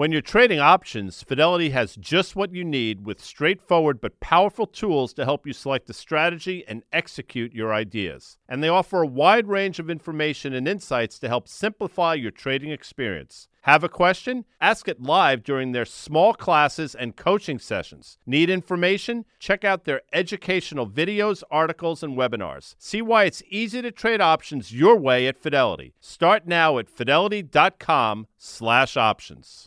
When you're trading options, Fidelity has just what you need with straightforward but powerful tools to help you select a strategy and execute your ideas. And they offer a wide range of information and insights to help simplify your trading experience. Have a question? Ask it live during their small classes and coaching sessions. Need information? Check out their educational videos, articles, and webinars. See why it's easy to trade options your way at Fidelity. Start now at fidelity.com/options.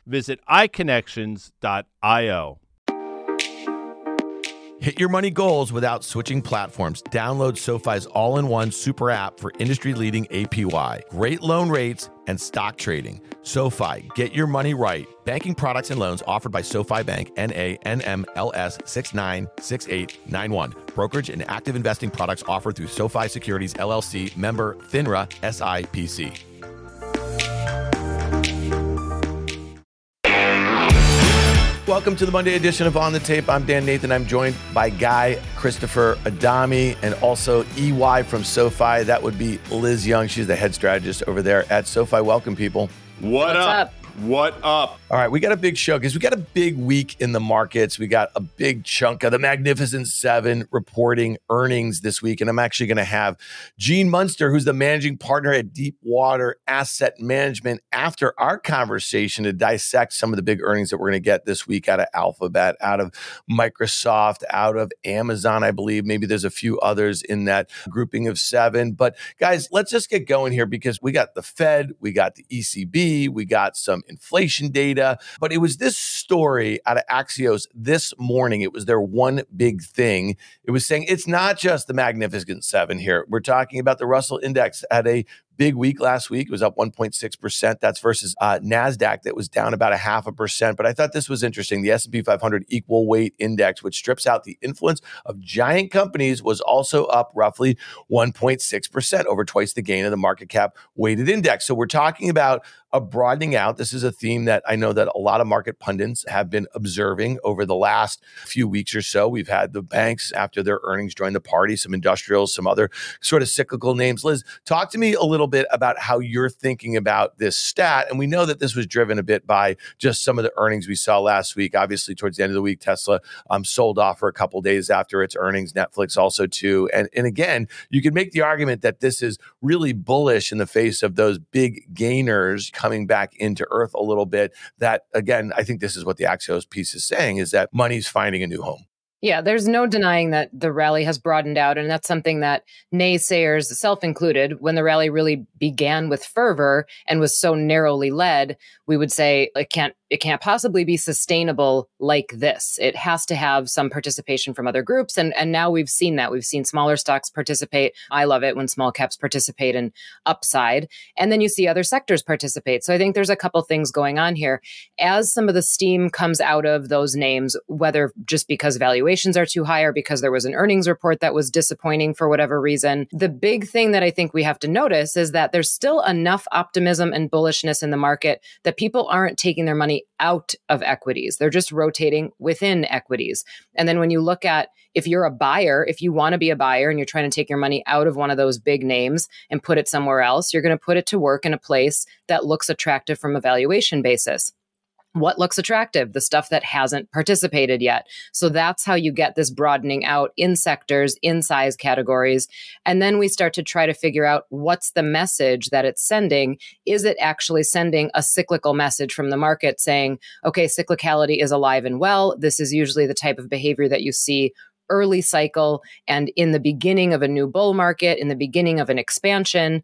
visit iConnections.io. Hit your money goals without switching platforms. Download SoFi's all in one super app for industry leading APY, great loan rates, and stock trading. SoFi, get your money right. Banking products and loans offered by SoFi Bank, NA, NMLS 696891. Brokerage and active investing products offered through SoFi Securities LLC, member FINRA SIPC. Welcome to the Monday edition of On the Tape. I'm Dan Nathan. I'm joined by Guy Christopher Adami and also EY from SoFi. That would be Liz Young. She's the head strategist over there at SoFi. Welcome, people. What up? up? What up? All right, we got a big show because we got a big week in the markets. We got a big chunk of the Magnificent Seven reporting earnings this week. And I'm actually going to have Gene Munster, who's the managing partner at Deepwater Asset Management, after our conversation to dissect some of the big earnings that we're going to get this week out of Alphabet, out of Microsoft, out of Amazon, I believe. Maybe there's a few others in that grouping of seven. But guys, let's just get going here because we got the Fed, we got the ECB, we got some some inflation data. But it was this story out of Axios this morning. It was their one big thing. It was saying it's not just the Magnificent Seven here. We're talking about the Russell Index at a big week last week. It was up 1.6%. That's versus uh, NASDAQ that was down about a half a percent. But I thought this was interesting. The S&P 500 equal weight index, which strips out the influence of giant companies, was also up roughly 1.6%, over twice the gain of the market cap weighted index. So we're talking about a broadening out. This is a theme that I know that a lot of market pundits have been observing over the last few weeks or so. We've had the banks after their earnings join the party, some industrials, some other sort of cyclical names. Liz, talk to me a little bit about how you're thinking about this stat. And we know that this was driven a bit by just some of the earnings we saw last week. Obviously, towards the end of the week, Tesla um, sold off for a couple days after its earnings. Netflix also too. And and again, you could make the argument that this is really bullish in the face of those big gainers coming back into earth a little bit. That again, I think this is what the Axios piece is saying: is that money's finding a new home. Yeah, there's no denying that the rally has broadened out. And that's something that naysayers, self included, when the rally really began with fervor and was so narrowly led, we would say it can't it can't possibly be sustainable like this. It has to have some participation from other groups. And, and now we've seen that. We've seen smaller stocks participate. I love it when small caps participate in upside. And then you see other sectors participate. So I think there's a couple things going on here. As some of the steam comes out of those names, whether just because valuations are too high or because there was an earnings report that was disappointing for whatever reason, the big thing that I think we have to notice is that there's still enough optimism and bullishness in the market that people aren't taking their money out of equities. They're just rotating within equities. And then when you look at if you're a buyer, if you want to be a buyer and you're trying to take your money out of one of those big names and put it somewhere else, you're going to put it to work in a place that looks attractive from a valuation basis. What looks attractive, the stuff that hasn't participated yet. So that's how you get this broadening out in sectors, in size categories. And then we start to try to figure out what's the message that it's sending. Is it actually sending a cyclical message from the market saying, okay, cyclicality is alive and well? This is usually the type of behavior that you see early cycle and in the beginning of a new bull market, in the beginning of an expansion.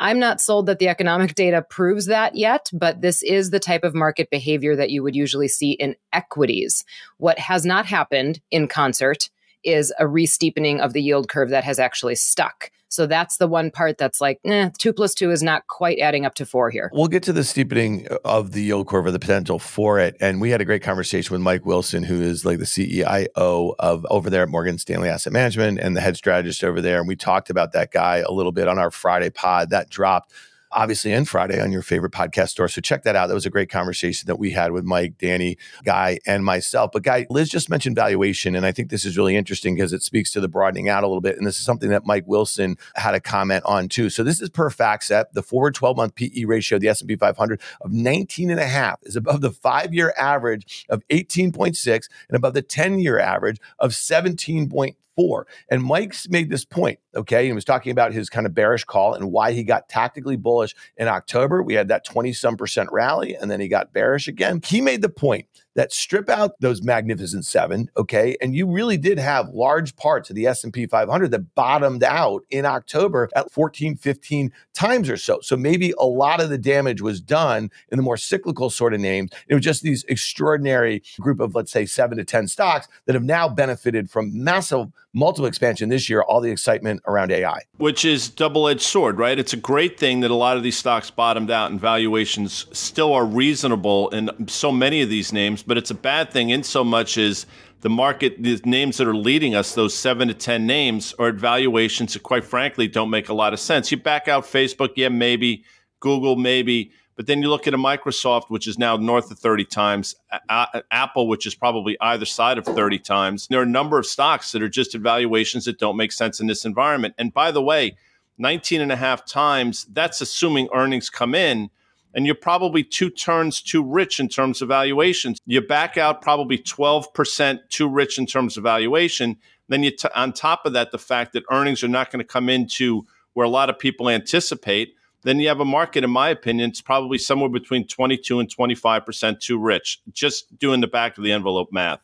I'm not sold that the economic data proves that yet, but this is the type of market behavior that you would usually see in equities. What has not happened in concert is a re-steepening of the yield curve that has actually stuck. So that's the one part that's like, eh, two plus two is not quite adding up to four here. We'll get to the steepening of the yield curve or the potential for it. And we had a great conversation with Mike Wilson, who is like the CEO of over there at Morgan Stanley Asset Management and the head strategist over there. And we talked about that guy a little bit on our Friday pod that dropped obviously and Friday on your favorite podcast store. So check that out. That was a great conversation that we had with Mike, Danny, Guy, and myself. But Guy, Liz just mentioned valuation, and I think this is really interesting because it speaks to the broadening out a little bit. And this is something that Mike Wilson had a comment on too. So this is per FactSet, the forward 12 month PE ratio of the S&P 500 of 19 and a half is above the five year average of 18.6 and above the 10 year average of 17.4 four. And Mike's made this point, okay? He was talking about his kind of bearish call and why he got tactically bullish in October. We had that 20 some percent rally and then he got bearish again. He made the point that strip out those magnificent seven, okay? And you really did have large parts of the S&P 500 that bottomed out in October at 14, 15 times or so. So maybe a lot of the damage was done in the more cyclical sort of names. It was just these extraordinary group of, let's say, seven to 10 stocks that have now benefited from massive multiple expansion this year, all the excitement around AI. Which is double-edged sword, right? It's a great thing that a lot of these stocks bottomed out and valuations still are reasonable in so many of these names, but it's a bad thing in so much as the market, the names that are leading us, those seven to 10 names, are at valuations that, quite frankly, don't make a lot of sense. You back out Facebook, yeah, maybe. Google, maybe. But then you look at a Microsoft, which is now north of 30 times, a- Apple, which is probably either side of 30 times. There are a number of stocks that are just evaluations that don't make sense in this environment. And by the way, 19 and a half times, that's assuming earnings come in. And you're probably two turns too rich in terms of valuations. You back out probably 12% too rich in terms of valuation. Then you, t- on top of that, the fact that earnings are not going to come into where a lot of people anticipate then you have a market, in my opinion, it's probably somewhere between 22 and 25% too rich, just doing the back of the envelope math.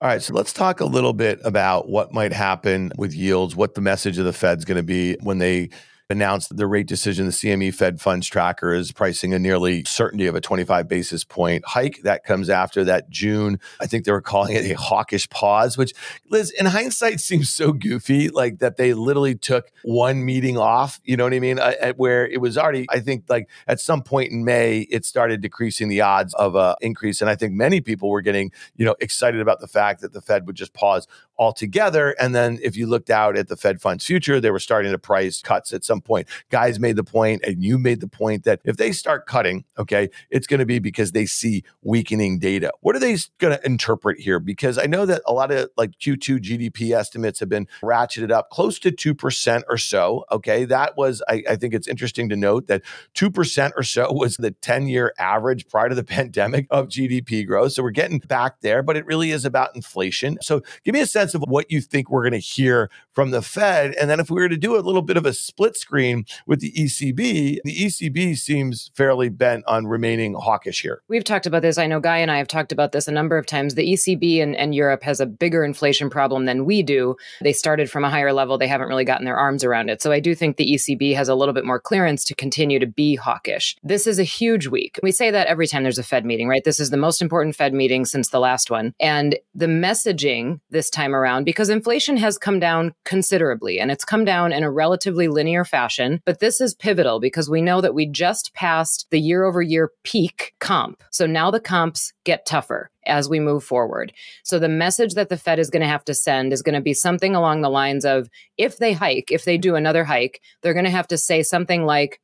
All right, so let's talk a little bit about what might happen with yields, what the message of the Fed's going to be when they announced the rate decision. The CME Fed Funds Tracker is pricing a nearly certainty of a 25 basis point hike. That comes after that June. I think they were calling it a hawkish pause, which, Liz, in hindsight, seems so goofy, like that they literally took one meeting off. You know what I mean? Uh, where it was already, I think, like at some point in May, it started decreasing the odds of a increase, and I think many people were getting, you know, excited about the fact that the Fed would just pause altogether. And then if you looked out at the Fed funds future, they were starting to price cuts at some point. Guys made the point, and you made the point that if they start cutting, okay, it's going to be because they see weakening data. What are they going to interpret here? Because I know that a lot of like Q2 GDP estimates have been ratcheted up close to 2% or so. Okay. That was, I, I think it's interesting to note that 2% or so was the 10 year average prior to the pandemic of GDP growth. So we're getting back there, but it really is about inflation. So give me a sense sense of what you think we're going to hear from the Fed. And then if we were to do a little bit of a split screen with the ECB, the ECB seems fairly bent on remaining hawkish here. We've talked about this. I know Guy and I have talked about this a number of times. The ECB and, and Europe has a bigger inflation problem than we do. They started from a higher level. They haven't really gotten their arms around it. So I do think the ECB has a little bit more clearance to continue to be hawkish. This is a huge week. We say that every time there's a Fed meeting, right? This is the most important Fed meeting since the last one. And the messaging this time around because inflation has come down considerably and it's come down in a relatively linear fashion. But this is pivotal because we know that we just passed the year over year peak comp. So now the comps get tougher as we move forward. So the message that the Fed is going to have to send is going to be something along the lines of if they hike, if they do another hike, they're going to have to say something like,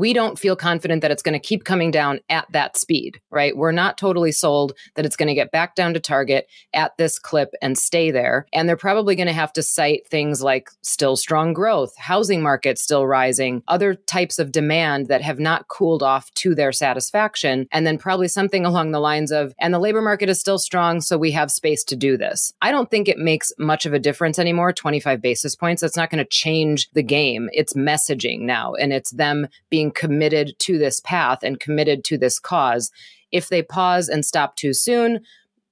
we don't feel confident that it's going to keep coming down at that speed, right? We're not totally sold that it's going to get back down to target at this clip and stay there. And they're probably going to have to cite things like still strong growth, housing market still rising, other types of demand that have not cooled off to their satisfaction. And then probably something along the lines of, and the labor market is still strong, so we have space to do this. I don't think it makes much of a difference anymore, 25 basis points. That's not going to change the game. It's messaging now, and it's them being committed to this path and committed to this cause. If they pause and stop too soon,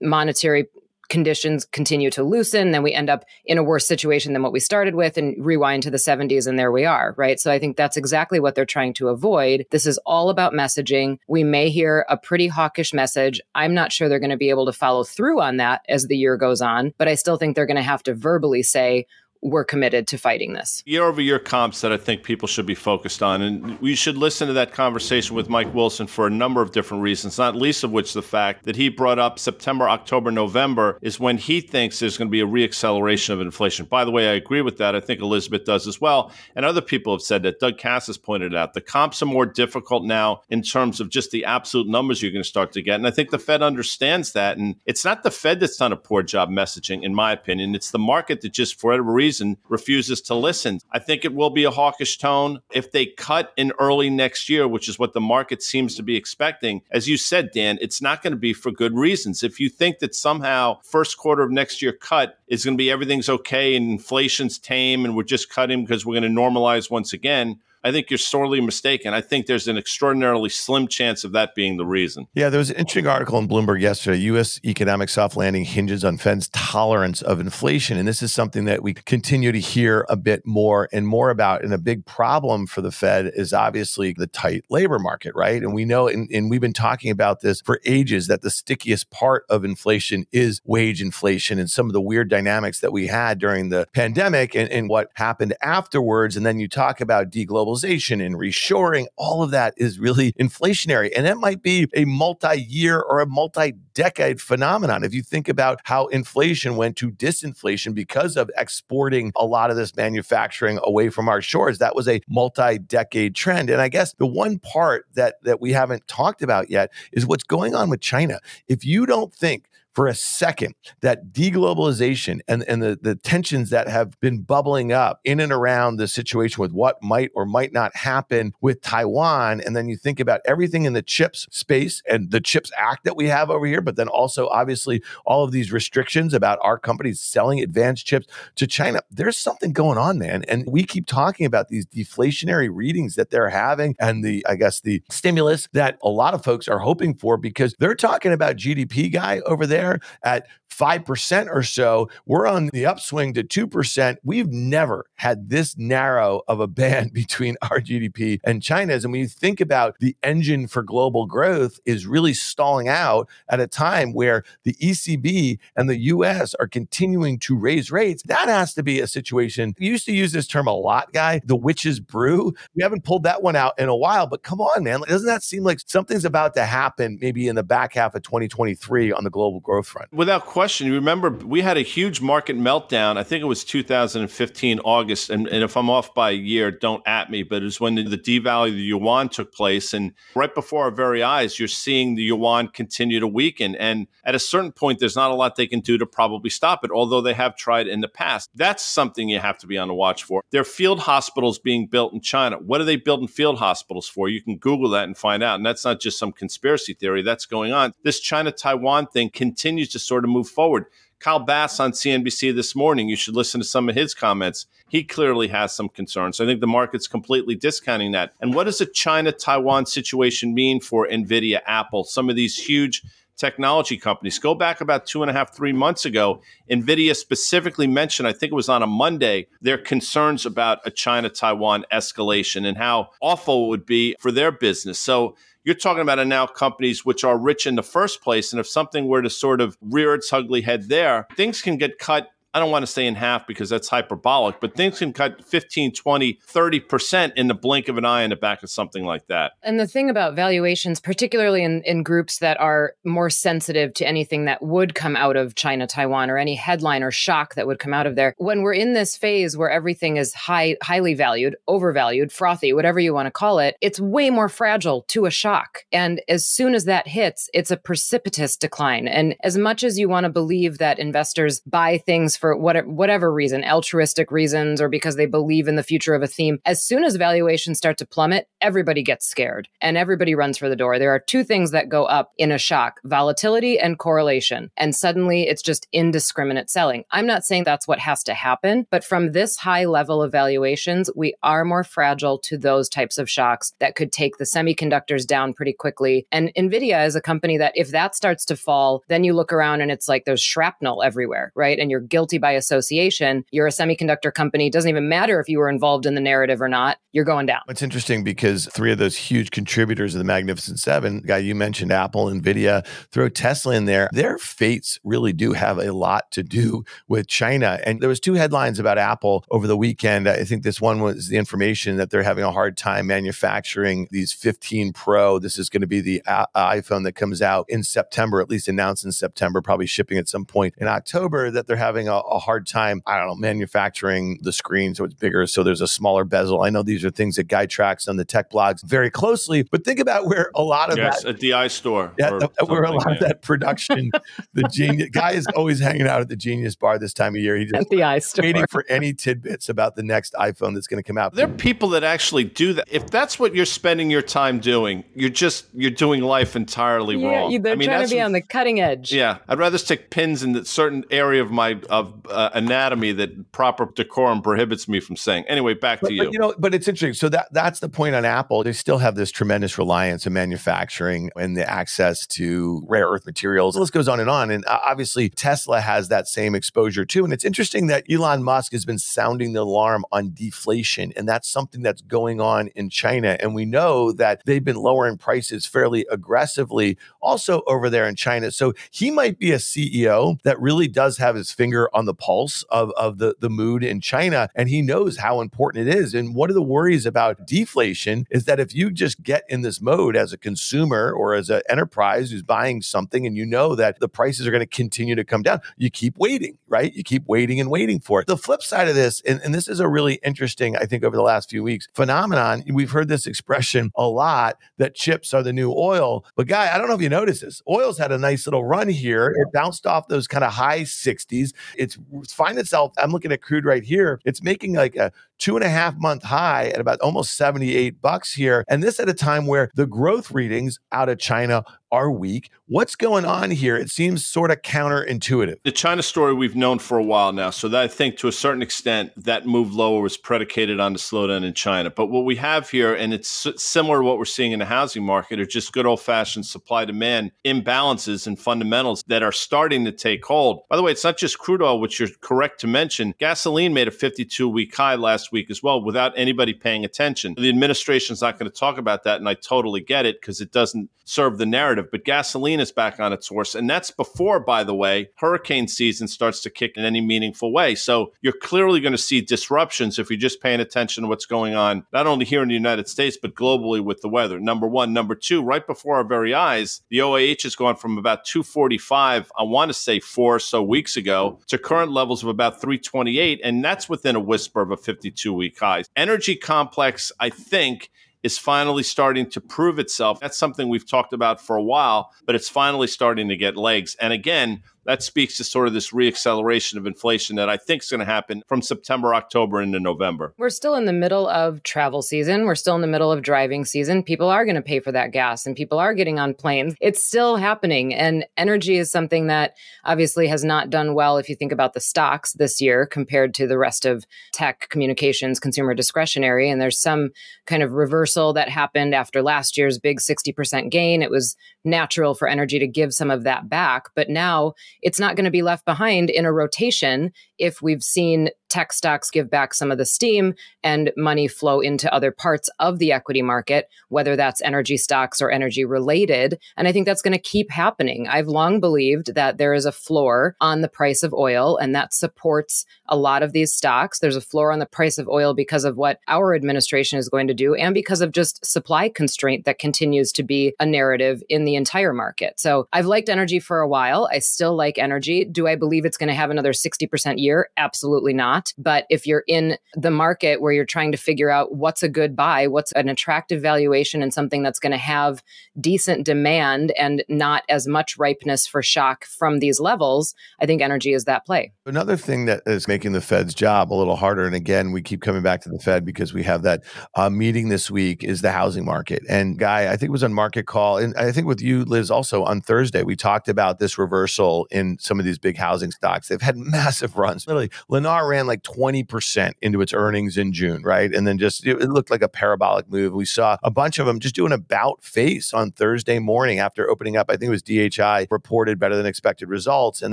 monetary conditions continue to loosen, then we end up in a worse situation than what we started with and rewind to the 70s and there we are, right? So I think that's exactly what they're trying to avoid. This is all about messaging. We may hear a pretty hawkish message. I'm not sure they're going to be able to follow through on that as the year goes on, but I still think they're going to have to verbally say, we're committed to fighting this. Year over year comps that I think people should be focused on. And we should listen to that conversation with Mike Wilson for a number of different reasons, not least of which the fact that he brought up September, October, November is when he thinks there's going to be a reacceleration of inflation. By the way, I agree with that. I think Elizabeth does as well. And other people have said that. Doug Kass has pointed out the comps are more difficult now in terms of just the absolute numbers you're going to start to get. And I think the Fed understands that. And it's not the Fed that's done a poor job messaging, in my opinion. It's the market that just, for whatever reason, reason refuses to listen. I think it will be a hawkish tone if they cut in early next year, which is what the market seems to be expecting. As you said, Dan, it's not going to be for good reasons. If you think that somehow first quarter of next year cut is going to be everything's okay and inflation's tame and we're just cutting because we're going to normalize once again, I think you're sorely mistaken. I think there's an extraordinarily slim chance of that being the reason. Yeah, there was an interesting article in Bloomberg yesterday. U.S. economic soft landing hinges on Fed's tolerance of inflation. And this is something that we continue to hear a bit more and more about. And a big problem for the Fed is obviously the tight labor market, right? And we know, and, and we've been talking about this for ages, that the stickiest part of inflation is wage inflation and some of the weird dynamics that we had during the pandemic and, and what happened afterwards. And then you talk about deglobalization globalization and reshoring, all of that is really inflationary. And that might be a multi year or a multi decade phenomenon. If you think about how inflation went to disinflation because of exporting a lot of this manufacturing away from our shores, that was a multi decade trend. And I guess the one part that, that we haven't talked about yet is what's going on with China. If you don't think for a second that deglobalization and, and the, the tensions that have been bubbling up in and around the situation with what might or might not happen with Taiwan. And then you think about everything in the CHIPS space and the CHIPS Act that we have over here, but then also obviously all of these restrictions about our companies selling advanced chips to China. There's something going on, man. And we keep talking about these deflationary readings that they're having and the, I guess, the stimulus that a lot of folks are hoping for because they're talking about GDP guy over there there at 5% or so. We're on the upswing to 2%. We've never had this narrow of a band between our GDP and China's. And when you think about the engine for global growth is really stalling out at a time where the ECB and the US are continuing to raise rates, that has to be a situation. We used to use this term a lot, guy, the witch's brew. We haven't pulled that one out in a while, but come on, man. Doesn't that seem like something's about to happen maybe in the back half of 2023 on the global growth front? Without question question. You remember we had a huge market meltdown. I think it was 2015 August, and, and if I'm off by a year, don't at me. But it was when the, the devalue of the yuan took place, and right before our very eyes, you're seeing the yuan continue to weaken. And at a certain point, there's not a lot they can do to probably stop it, although they have tried in the past. That's something you have to be on the watch for. There are field hospitals being built in China. What are they building field hospitals for? You can Google that and find out. And that's not just some conspiracy theory. That's going on. This China Taiwan thing continues to sort of move forward. Kyle Bass on CNBC this morning, you should listen to some of his comments. He clearly has some concerns. I think the market's completely discounting that. And what does a China Taiwan situation mean for NVIDIA, Apple, some of these huge technology companies? Go back about two and a half, three months ago. NVIDIA specifically mentioned, I think it was on a Monday, their concerns about a China Taiwan escalation and how awful it would be for their business. So, you're talking about now companies which are rich in the first place. And if something were to sort of rear its ugly head there, things can get cut I don't want to say in half because that's hyperbolic, but things can cut 15, 20, 30% in the blink of an eye in the back of something like that. And the thing about valuations, particularly in, in groups that are more sensitive to anything that would come out of China, Taiwan, or any headline or shock that would come out of there, when we're in this phase where everything is high, highly valued, overvalued, frothy, whatever you want to call it, it's way more fragile to a shock. And as soon as that hits, it's a precipitous decline. And as much as you want to believe that investors buy things for whatever, whatever reason, altruistic reasons, or because they believe in the future of a theme, as soon as valuations start to plummet, everybody gets scared and everybody runs for the door. There are two things that go up in a shock volatility and correlation. And suddenly it's just indiscriminate selling. I'm not saying that's what has to happen, but from this high level of valuations, we are more fragile to those types of shocks that could take the semiconductors down pretty quickly. And Nvidia is a company that if that starts to fall, then you look around and it's like there's shrapnel everywhere, right? And you're guilty by association. You're a semiconductor company. It doesn't even matter if you were involved in the narrative or not. You're going down. It's interesting because three of those huge contributors of the Magnificent Seven, guy you mentioned, Apple, Nvidia, throw Tesla in there. Their fates really do have a lot to do with China. And there was two headlines about Apple over the weekend. I think this one was the information that they're having a hard time manufacturing these 15 Pro. This is going to be the a- iPhone that comes out in September, at least announced in September, probably shipping at some point in October. That they're having a, a hard time. I don't know manufacturing the screen so it's bigger, so there's a smaller bezel. I know these are things that Guy tracks on the tech blogs very closely, but think about where a lot of yes, that at the iStore. yeah, where a lot yeah. of that production, the genius guy is always hanging out at the Genius Bar this time of year. He just at the iStore, waiting for any tidbits about the next iPhone that's going to come out. There are people that actually do that. If that's what you're spending your time doing, you're just you're doing life entirely yeah, wrong. They're I mean, trying to be on the cutting edge. Yeah, I'd rather stick pins in a certain area of my of uh, anatomy that proper decorum prohibits me from saying. Anyway, back but, to you. But, you know, but it's interesting. So that that's the point on Apple. They still have this tremendous reliance in manufacturing and the access to rare earth materials. The list goes on and on. And uh, obviously, Tesla has that same exposure too. And it's interesting that Elon Musk has been sounding the alarm on deflation, and that's something that's going on in China. And we know that they've been lowering prices fairly aggressively also over there in China. So he might be a CEO that really does have his finger on the pulse of, of the, the mood in China, and he knows how important it is. And one of the worries about deflation is that if you just get in this mode as a consumer or as an enterprise who's buying something and you know that the prices are going to continue to come down, you keep waiting, right? You keep waiting and waiting for it. The flip side of this, and, and this is a really interesting, I think, over the last few weeks phenomenon. We've heard this expression a lot that chips are the new oil. But, Guy, I don't know if you noticed this. Oil's had a nice little run here. It bounced off those kind of high 60s. It's find itself, I'm looking at crude right here. It's making like a two and a half month high at about almost 78 bucks here. And this at a time where the growth readings out of China are weak. What's going on here? It seems sort of counterintuitive. The China story we've known for a while now. So that I think to a certain extent that move lower was predicated on the slowdown in China. But what we have here, and it's similar to what we're seeing in the housing market, are just good old fashioned supply demand imbalances and fundamentals that are starting to take hold. By the way, it's not just crude oil, which you're correct to mention. Gasoline made a 52 week high last week as well without anybody paying attention. The administration's not going to talk about that, and I totally get it because it doesn't serve the narrative. But gasoline is back on its horse. And that's before, by the way, hurricane season starts to kick in any meaningful way. So you're clearly going to see disruptions if you're just paying attention to what's going on, not only here in the United States, but globally with the weather. Number one. Number two, right before our very eyes, the OIH has gone from about 245, I want to say four or so weeks ago, to current levels of about 328. And that's within a whisper of a 52 week high. Energy complex, I think, is finally starting to prove itself. That's something we've talked about for a while, but it's finally starting to get legs. And again, that speaks to sort of this reacceleration of inflation that I think is going to happen from September, October into November. We're still in the middle of travel season. We're still in the middle of driving season. People are going to pay for that gas and people are getting on planes. It's still happening. And energy is something that obviously has not done well if you think about the stocks this year compared to the rest of tech, communications, consumer discretionary. And there's some kind of reversal that happened after last year's big 60% gain. It was natural for energy to give some of that back. But now it's not going to be left behind in a rotation if we've seen tech stocks give back some of the steam and money flow into other parts of the equity market, whether that's energy stocks or energy related. And I think that's going to keep happening. I've long believed that there is a floor on the price of oil, and that supports a lot of these stocks. There's a floor on the price of oil because of what our administration is going to do and because of just supply constraint that continues to be a narrative in the entire market. So I've liked energy for a while. I still like energy. Do I believe it's going to have another 60% year? Absolutely not. But if you're in the market where you're trying to figure out what's a good buy, what's an attractive valuation, and something that's going to have decent demand and not as much ripeness for shock from these levels, I think energy is that play. Another thing that is making the Fed's job a little harder, and again, we keep coming back to the Fed because we have that uh, meeting this week, is the housing market. And Guy, I think it was on Market Call, and I think with you, Liz, also on Thursday, we talked about this reversal in some of these big housing stocks. They've had massive runs. Literally, Lennar ran like 20% into its earnings in June, right? And then just it looked like a parabolic move. We saw a bunch of them just doing about face on Thursday morning after opening up. I think it was DHI reported better than expected results. And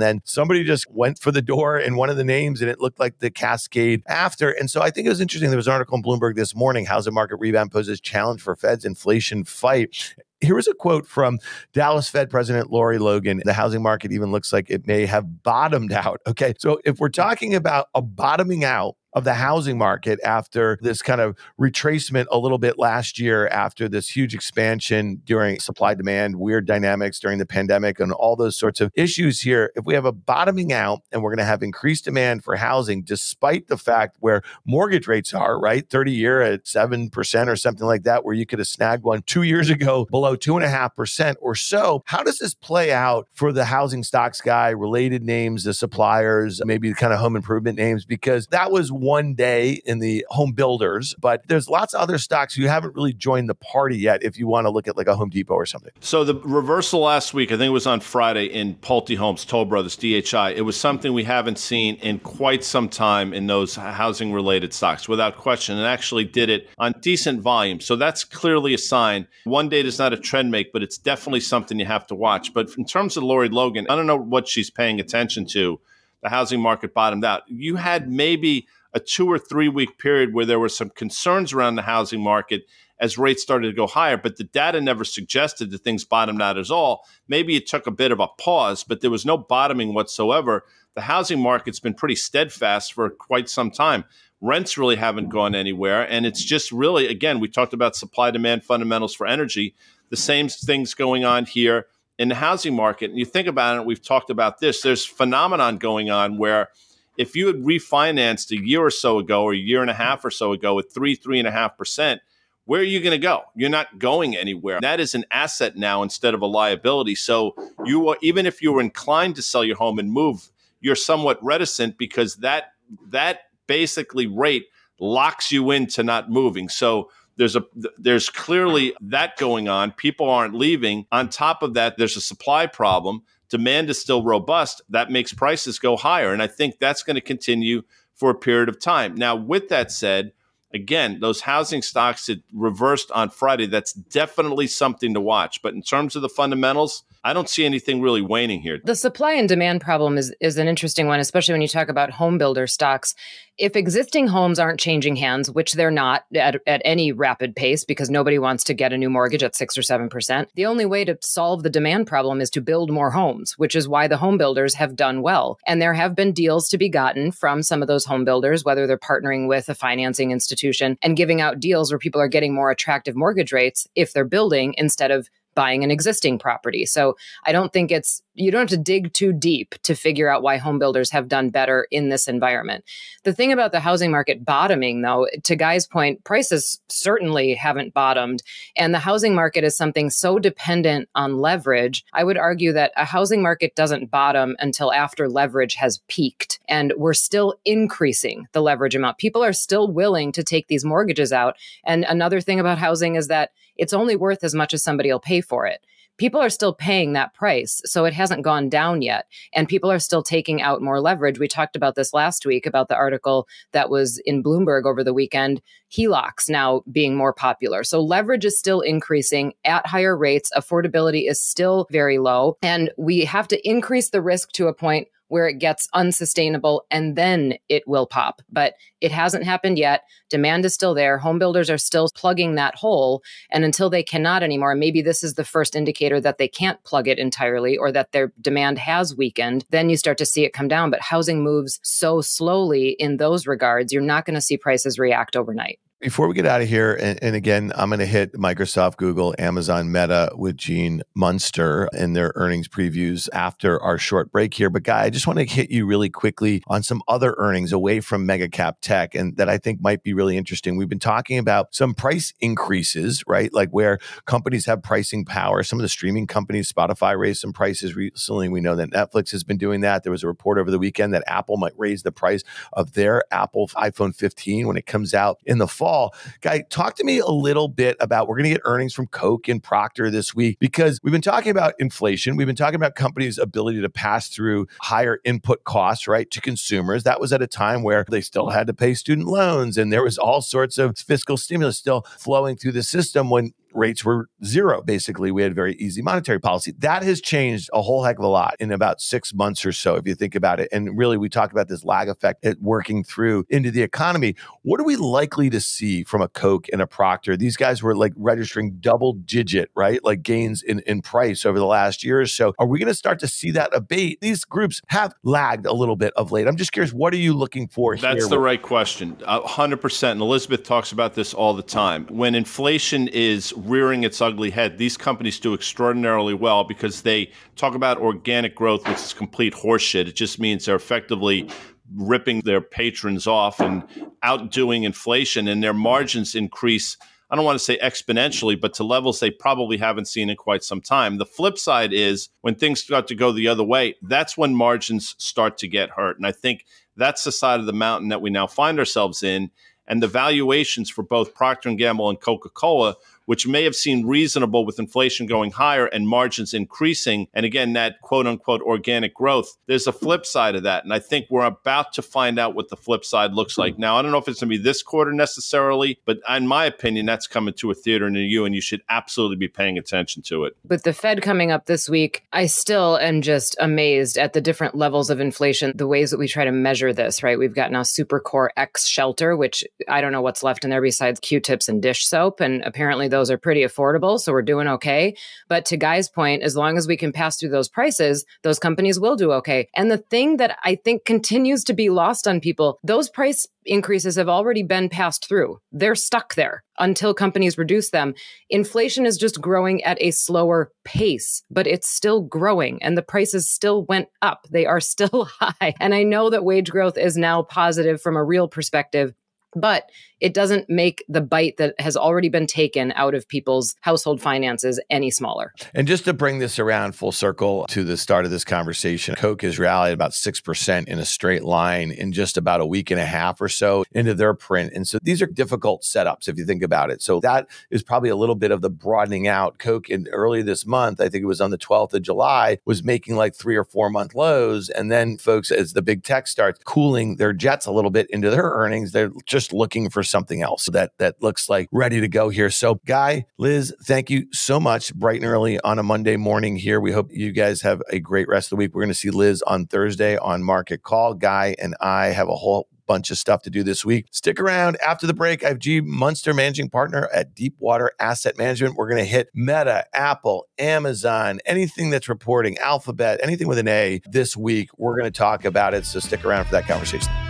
then somebody just went for the door in one of the names and it looked like the cascade after. And so I think it was interesting. There was an article in Bloomberg this morning housing market rebound poses challenge for Fed's inflation fight. Here is a quote from Dallas Fed President Lori Logan. The housing market even looks like it may have bottomed out. Okay. So if we're talking about a bottoming out, of the housing market after this kind of retracement a little bit last year after this huge expansion during supply demand, weird dynamics during the pandemic, and all those sorts of issues here. If we have a bottoming out and we're going to have increased demand for housing, despite the fact where mortgage rates are, right? 30 year at 7% or something like that, where you could have snagged one two years ago below 2.5% or so. How does this play out for the housing stocks guy, related names, the suppliers, maybe the kind of home improvement names? Because that was one day in the home builders, but there's lots of other stocks you haven't really joined the party yet if you want to look at like a Home Depot or something. So the reversal last week, I think it was on Friday in Pulte Homes, Toll Brothers, DHI. It was something we haven't seen in quite some time in those housing related stocks, without question, and actually did it on decent volume. So that's clearly a sign. One day does not a trend make, but it's definitely something you have to watch. But in terms of Lori Logan, I don't know what she's paying attention to. The housing market bottomed out. You had maybe a two or three week period where there were some concerns around the housing market as rates started to go higher, but the data never suggested that things bottomed out at all. Maybe it took a bit of a pause, but there was no bottoming whatsoever. The housing market's been pretty steadfast for quite some time. Rents really haven't gone anywhere. And it's just really, again, we talked about supply demand fundamentals for energy. The same things going on here in the housing market. And you think about it, we've talked about this. There's phenomenon going on where if you had refinanced a year or so ago or a year and a half or so ago with three, three and a half percent, where are you going to go? You're not going anywhere. That is an asset now instead of a liability. So you are, even if you were inclined to sell your home and move, you're somewhat reticent because that that basically rate locks you into not moving. So there's a there's clearly that going on. People aren't leaving. On top of that, there's a supply problem demand is still robust, that makes prices go higher. And I think that's going to continue for a period of time. Now, with that said, again, those housing stocks that reversed on Friday, that's definitely something to watch. But in terms of the fundamentals, I don't see anything really waning here. The supply and demand problem is is an interesting one, especially when you talk about home builder stocks. If existing homes aren't changing hands, which they're not at, at any rapid pace because nobody wants to get a new mortgage at six or seven percent, the only way to solve the demand problem is to build more homes, which is why the home builders have done well. And there have been deals to be gotten from some of those home builders, whether they're partnering with a financing institution and giving out deals where people are getting more attractive mortgage rates if they're building instead of buying an existing property. So I don't think it's, you don't have to dig too deep to figure out why home builders have done better in this environment. The thing about the housing market bottoming, though, to Guy's point, prices certainly haven't bottomed. And the housing market is something so dependent on leverage. I would argue that a housing market doesn't bottom until after leverage has peaked. And we're still increasing the leverage amount. People are still willing to take these mortgages out. And another thing about housing is that it's only worth as much as somebody will pay for it. People are still paying that price, so it hasn't gone down yet. And people are still taking out more leverage. We talked about this last week about the article that was in Bloomberg over the weekend HELOCs now being more popular. So leverage is still increasing at higher rates. Affordability is still very low. And we have to increase the risk to a point where it gets unsustainable and then it will pop. But it hasn't happened yet. Demand is still there. Home builders are still plugging that hole. And until they cannot anymore, maybe this is the first indicator that they can't plug it entirely or that their demand has weakened, then you start to see it come down. But housing moves so slowly in those regards, you're not going to see prices react overnight. Before we get out of here, and, and again, I'm going to hit Microsoft, Google, Amazon, Meta with Gene Munster in their earnings previews after our short break here. But, Guy, I just want to hit you really quickly on some other earnings away from mega cap tech and that I think might be really interesting. We've been talking about some price increases, right? Like where companies have pricing power. Some of the streaming companies, Spotify raised some prices recently. We know that Netflix has been doing that. There was a report over the weekend that Apple might raise the price of their Apple iPhone 15 when it comes out in the fall fall. Guy, talk to me a little bit about we're going to get earnings from Coke and Procter this week because we've been talking about inflation. We've been talking about companies' ability to pass through higher input costs, right, to consumers. That was at a time where they still had to pay student loans and there was all sorts of fiscal stimulus still flowing through the system when rates were zero. Basically, we had very easy monetary policy. That has changed a whole heck of a lot in about six months or so, if you think about it. And really, we talk about this lag effect at working through into the economy. What are we likely to see from a Coke and a Procter? These guys were like registering double digit, right? Like gains in, in price over the last year or so. Are we going to start to see that abate? These groups have lagged a little bit of late. I'm just curious, what are you looking for That's the right question. 100%. And Elizabeth talks about this all the time. When inflation is rearing its ugly head, these companies do extraordinarily well because they talk about organic growth, which is complete horseshit. It just means they're effectively ripping their patrons off and outdoing inflation, and their margins increase. I don't want to say exponentially, but to levels they probably haven't seen in quite some time. The flip side is when things start to go the other way, that's when margins start to get hurt. And I think that's the side of the mountain that we now find ourselves in. And the valuations for both Procter & Gamble and Coca-Cola which may have seemed reasonable with inflation going higher and margins increasing. And again, that quote unquote organic growth, there's a flip side of that. And I think we're about to find out what the flip side looks like. Now, I don't know if it's going to be this quarter necessarily, but in my opinion, that's coming to a theater near you, and you should absolutely be paying attention to it. With the Fed coming up this week, I still am just amazed at the different levels of inflation, the ways that we try to measure this, right? We've got now Supercore X shelter, which I don't know what's left in there besides Q tips and dish soap. And apparently, those those are pretty affordable. So we're doing okay. But to Guy's point, as long as we can pass through those prices, those companies will do okay. And the thing that I think continues to be lost on people, those price increases have already been passed through. They're stuck there until companies reduce them. Inflation is just growing at a slower pace, but it's still growing and the prices still went up. They are still high. And I know that wage growth is now positive from a real perspective, but it doesn't make the bite that has already been taken out of people's household finances any smaller. And just to bring this around full circle to the start of this conversation, Coke has rallied about 6% in a straight line in just about a week and a half or so into their print. And so these are difficult setups if you think about it. So that is probably a little bit of the broadening out. Coke in early this month, I think it was on the 12th of July, was making like three or four month lows. And then folks, as the big tech starts cooling their jets a little bit into their earnings, they're just looking for something else that that looks like ready to go here. So, Guy, Liz, thank you so much. Bright and early on a Monday morning here. We hope you guys have a great rest of the week. We're going to see Liz on Thursday on Market Call. Guy and I have a whole bunch of stuff to do this week. Stick around after the break. I have G Munster, managing partner at Deepwater Asset Management. We're going to hit Meta, Apple, Amazon, anything that's reporting, Alphabet, anything with an A this week. We're going to talk about it. So stick around for that conversation.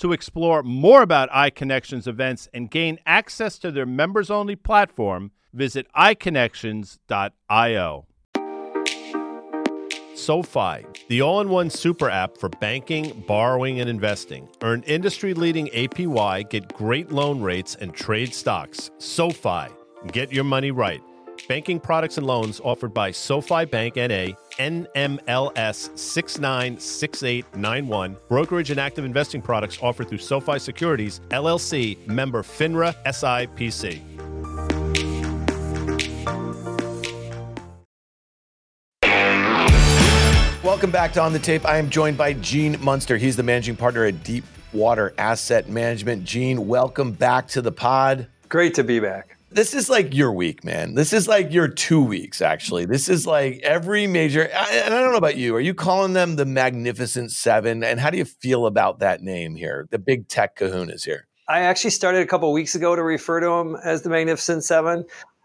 To explore more about iConnections events and gain access to their members only platform, visit iConnections.io. SoFi, the all in one super app for banking, borrowing, and investing. Earn industry leading APY, get great loan rates, and trade stocks. SoFi, get your money right. Banking products and loans offered by SoFi Bank NA, NMLS 696891. Brokerage and active investing products offered through SoFi Securities, LLC, member FINRA SIPC. Welcome back to On the Tape. I am joined by Gene Munster. He's the managing partner at Deepwater Asset Management. Gene, welcome back to the pod. Great to be back this is like your week, man. This is like your two weeks, actually. This is like every major, and I don't know about you. Are you calling them the Magnificent Seven? And how do you feel about that name here? The big tech kahunas here. I actually started a couple weeks ago to refer to them as the Magnificent Seven.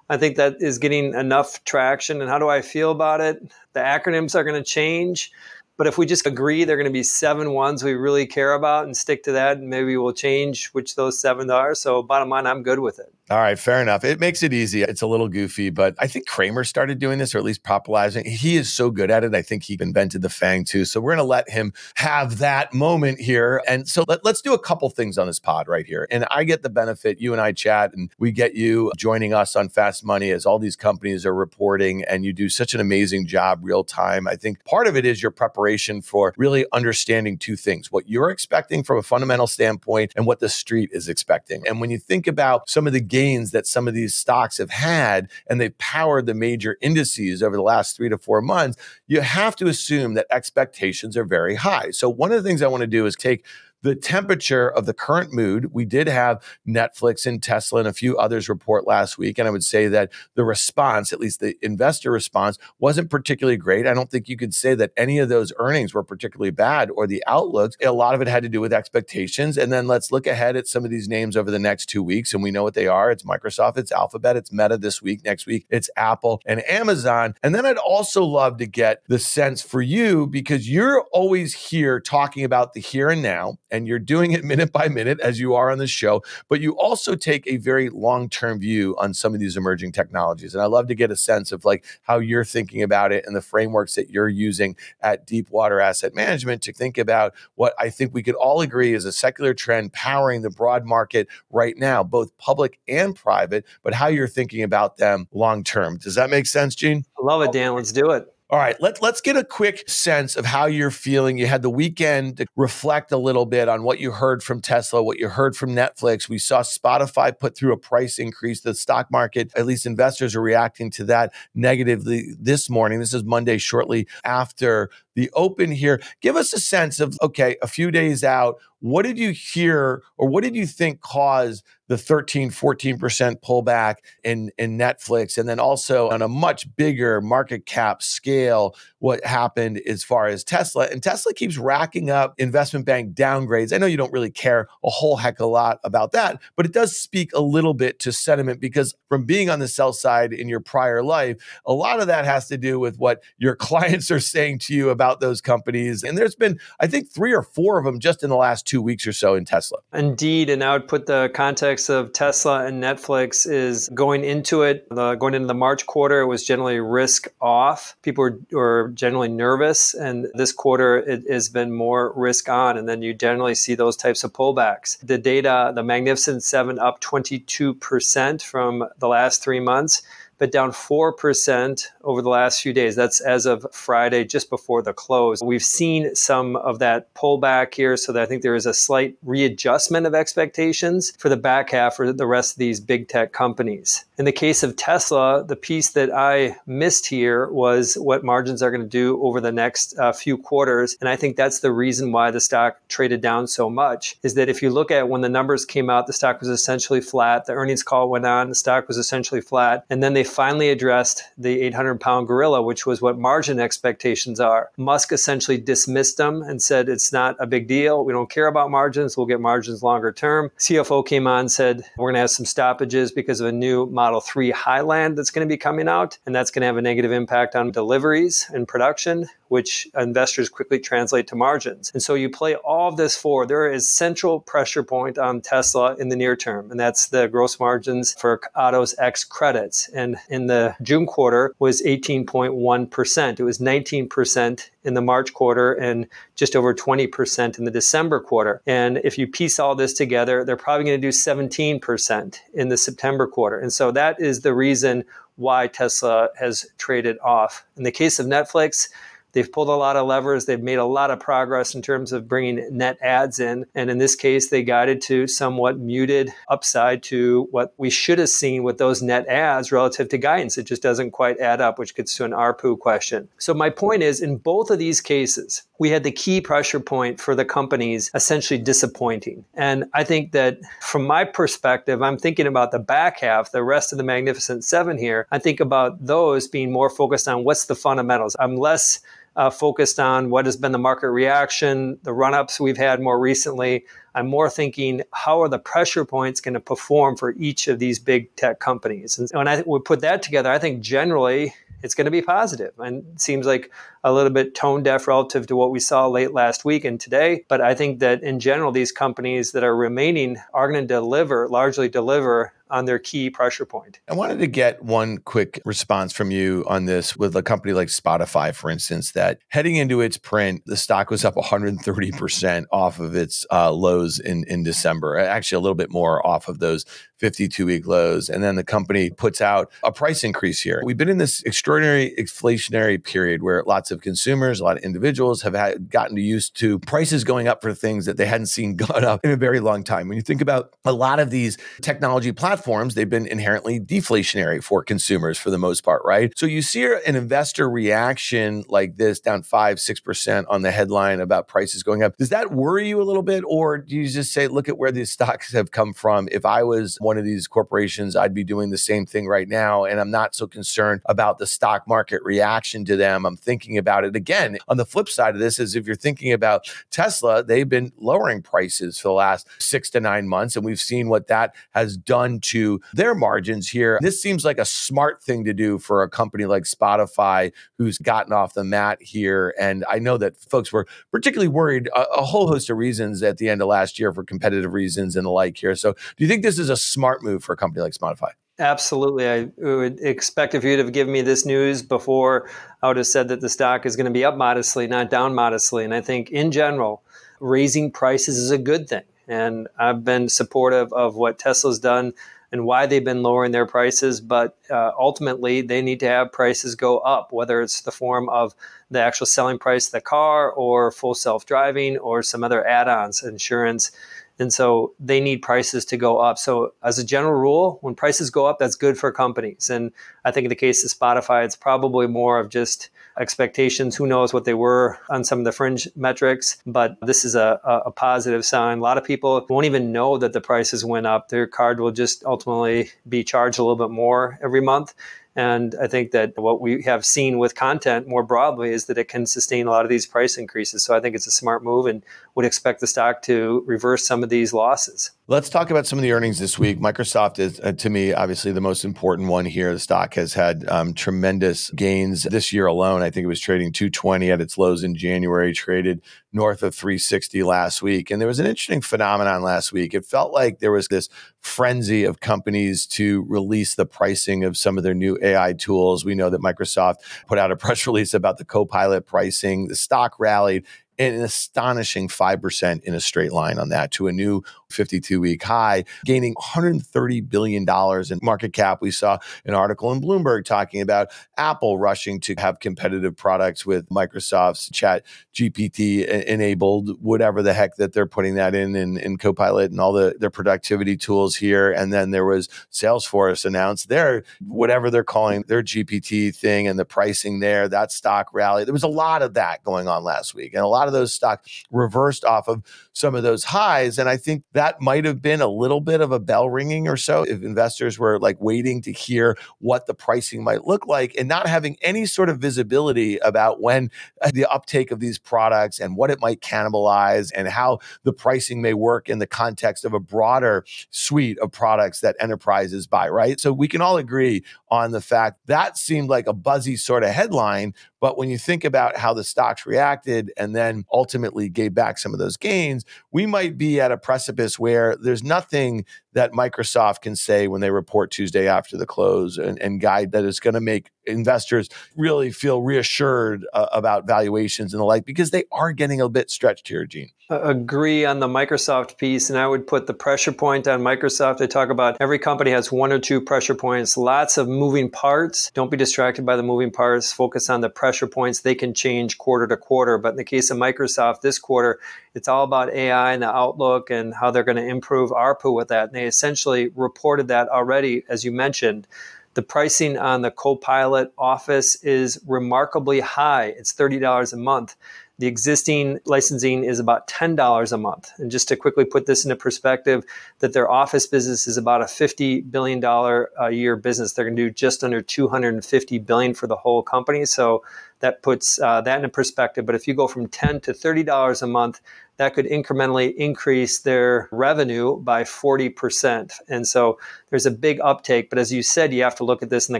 I think that is getting enough traction. And how do I feel about it? The acronyms are going to change. But if we just agree they're going to be seven ones we really care about and stick to that, and maybe we'll change which those seven are. So, bottom line, I'm good with it. All right, fair enough. It makes it easy. It's a little goofy, but I think Cramer started doing this or at least popularizing. He is so good at it. I think he invented the Fang too. So we're going to let him have that moment here. And so let, us do a couple things on this pod right here. And I get the benefit. You and I chat, and we get you joining us on Fast Money as all these companies are reporting, and you do such an amazing job real time. I think part of it is your preparation for really understanding two things what you're expecting from a fundamental standpoint and what the street is expecting. And when you think about some of the gains that some of these stocks have had and they've powered the major indices over the last three to four months, you have to assume that expectations are very high. So, one of the things I want to do is take the temperature of the current mood. We did have Netflix and Tesla and a few others report last week. And I would say that the response, at least the investor response, wasn't particularly great. I don't think you could say that any of those earnings were particularly bad or the outlooks. A lot of it had to do with expectations. And then let's look ahead at some of these names over the next two weeks. And we know what they are it's Microsoft, it's Alphabet, it's Meta this week. Next week, it's Apple and Amazon. And then I'd also love to get the sense for you because you're always here talking about the here and now and you're doing it minute by minute as you are on the show, but you also take a very long term view on some of these emerging technologies. And I love to get a sense of like how you're thinking about it and the frameworks that you're using at Deepwater Asset Management to think about what I think we could all agree is a secular trend powering the broad market right now, both public and private, but how you're thinking about them long term. Does that make sense, Gene? I love it, oh, Dan. Let's do it. All right, let, let's get a quick sense of how you're feeling. You had the weekend to reflect a little bit on what you heard from Tesla, what you heard from Netflix. We saw Spotify put through a price increase. The stock market, at least investors are reacting to that negatively this morning. This is Monday, shortly after the open here. Give us a sense of, okay, a few days out, what did you hear or what did you think caused the 13, 14% pullback in, in Netflix? And then also on a much bigger market cap scale, what happened as far as Tesla? And Tesla keeps racking up investment bank downgrades. I know you don't really care a whole heck a lot about that, but it does speak a little bit to sentiment because from being on the sell side in your prior life, a lot of that has to do with what your clients are saying to you about those companies. And there's been, I think, three or four of them just in the last two weeks or so in Tesla. Indeed. And I would put the context of Tesla and Netflix is going into it, going into the March quarter, it was generally risk off. People were, were generally nervous. And this quarter, it has been more risk on. And then you generally see those types of pullbacks. The data, the Magnificent Seven up 22% from the last three months but down 4% over the last few days. That's as of Friday, just before the close. We've seen some of that pullback here, so that I think there is a slight readjustment of expectations for the back half for the rest of these big tech companies. In the case of Tesla, the piece that I missed here was what margins are going to do over the next uh, few quarters. And I think that's the reason why the stock traded down so much is that if you look at when the numbers came out, the stock was essentially flat. The earnings call went on, the stock was essentially flat. And then they finally addressed the 800 pound gorilla, which was what margin expectations are. Musk essentially dismissed them and said it's not a big deal. We don't care about margins. We'll get margins longer term. CFO came on said we're going to have some stoppages because of a new Model 3 Highland that's going to be coming out, and that's going to have a negative impact on deliveries and production which investors quickly translate to margins. And so you play all of this forward. There is central pressure point on Tesla in the near term, and that's the gross margins for autos X credits. And in the June quarter was 18.1%. It was 19% in the March quarter and just over 20% in the December quarter. And if you piece all this together, they're probably going to do 17% in the September quarter. And so that is the reason why Tesla has traded off. In the case of Netflix, They've pulled a lot of levers. They've made a lot of progress in terms of bringing net adds in. And in this case, they guided to somewhat muted upside to what we should have seen with those net adds relative to guidance. It just doesn't quite add up, which gets to an ARPU question. So, my point is in both of these cases, we had the key pressure point for the companies essentially disappointing. And I think that from my perspective, I'm thinking about the back half, the rest of the Magnificent Seven here. I think about those being more focused on what's the fundamentals. I'm less uh, focused on what has been the market reaction, the run ups we've had more recently. I'm more thinking how are the pressure points going to perform for each of these big tech companies. And when I would put that together, I think generally it's going to be positive and seems like a little bit tone deaf relative to what we saw late last week and today. But I think that in general, these companies that are remaining are going to deliver, largely deliver on their key pressure point. I wanted to get one quick response from you on this with a company like Spotify, for instance, that heading into its print, the stock was up 130% off of its uh, lows in, in December, actually a little bit more off of those 52 week lows. And then the company puts out a price increase here. We've been in this extraordinary inflationary period where lots of consumers, a lot of individuals have had, gotten used to prices going up for things that they hadn't seen gone up in a very long time. When you think about a lot of these technology platforms, they've been inherently deflationary for consumers for the most part, right? So you see an investor reaction like this down five, 6% on the headline about prices going up. Does that worry you a little bit? Or do you just say, look at where these stocks have come from? If I was one of these corporations, I'd be doing the same thing right now. And I'm not so concerned about the stock market reaction to them. I'm thinking about it again. On the flip side of this is if you're thinking about Tesla, they've been lowering prices for the last six to nine months. And we've seen what that has done to their margins here. This seems like a smart thing to do for a company like Spotify, who's gotten off the mat here. And I know that folks were particularly worried a, a whole host of reasons at the end of last year for competitive reasons and the like here. So do you think this is a smart move for a company like Spotify. Absolutely. I would expect if you'd have given me this news before, I would have said that the stock is going to be up modestly, not down modestly. And I think in general, raising prices is a good thing. And I've been supportive of what Tesla's done and why they've been lowering their prices. But uh, ultimately, they need to have prices go up, whether it's the form of the actual selling price of the car or full self driving or some other add ons, insurance. And so they need prices to go up. So, as a general rule, when prices go up, that's good for companies. And I think in the case of Spotify, it's probably more of just expectations. Who knows what they were on some of the fringe metrics, but this is a, a positive sign. A lot of people won't even know that the prices went up. Their card will just ultimately be charged a little bit more every month. And I think that what we have seen with content more broadly is that it can sustain a lot of these price increases. So I think it's a smart move and would expect the stock to reverse some of these losses. Let's talk about some of the earnings this week. Microsoft is, uh, to me, obviously the most important one here. The stock has had um, tremendous gains this year alone. I think it was trading 220 at its lows in January, traded north of 360 last week. And there was an interesting phenomenon last week. It felt like there was this frenzy of companies to release the pricing of some of their new AI tools. We know that Microsoft put out a press release about the Copilot pricing. The stock rallied an astonishing 5% in a straight line on that to a new 52 week high, gaining $130 billion in market cap. We saw an article in Bloomberg talking about Apple rushing to have competitive products with Microsoft's chat GPT enabled, whatever the heck that they're putting that in, in, in Copilot and all the their productivity tools here. And then there was Salesforce announced their, whatever they're calling their GPT thing and the pricing there, that stock rally. There was a lot of that going on last week. And a lot of those stocks reversed off of some of those highs. And I think that might have been a little bit of a bell ringing or so if investors were like waiting to hear what the pricing might look like and not having any sort of visibility about when uh, the uptake of these products and what it might cannibalize and how the pricing may work in the context of a broader suite of products that enterprises buy, right? So we can all agree on the fact that seemed like a buzzy sort of headline. But when you think about how the stocks reacted and then ultimately gave back some of those gains, we might be at a precipice where there's nothing that Microsoft can say when they report Tuesday after the close and, and guide that is going to make investors really feel reassured uh, about valuations and the like because they are getting a bit stretched here, Gene. I Agree on the Microsoft piece, and I would put the pressure point on Microsoft. I talk about every company has one or two pressure points, lots of moving parts. Don't be distracted by the moving parts. Focus on the pressure points. They can change quarter to quarter. But in the case of Microsoft, this quarter, it's all about AI and the outlook and how they're going to improve ARPU with that. And they essentially reported that already, as you mentioned. The pricing on the Copilot Office is remarkably high. It's $30 a month. The existing licensing is about $10 a month. And just to quickly put this into perspective, that their office business is about a $50 billion a year business. They're going to do just under 250 billion for the whole company. So that puts uh, that into perspective. But if you go from 10 to $30 a month, that could incrementally increase their revenue by 40%. And so there's a big uptake. But as you said, you have to look at this in the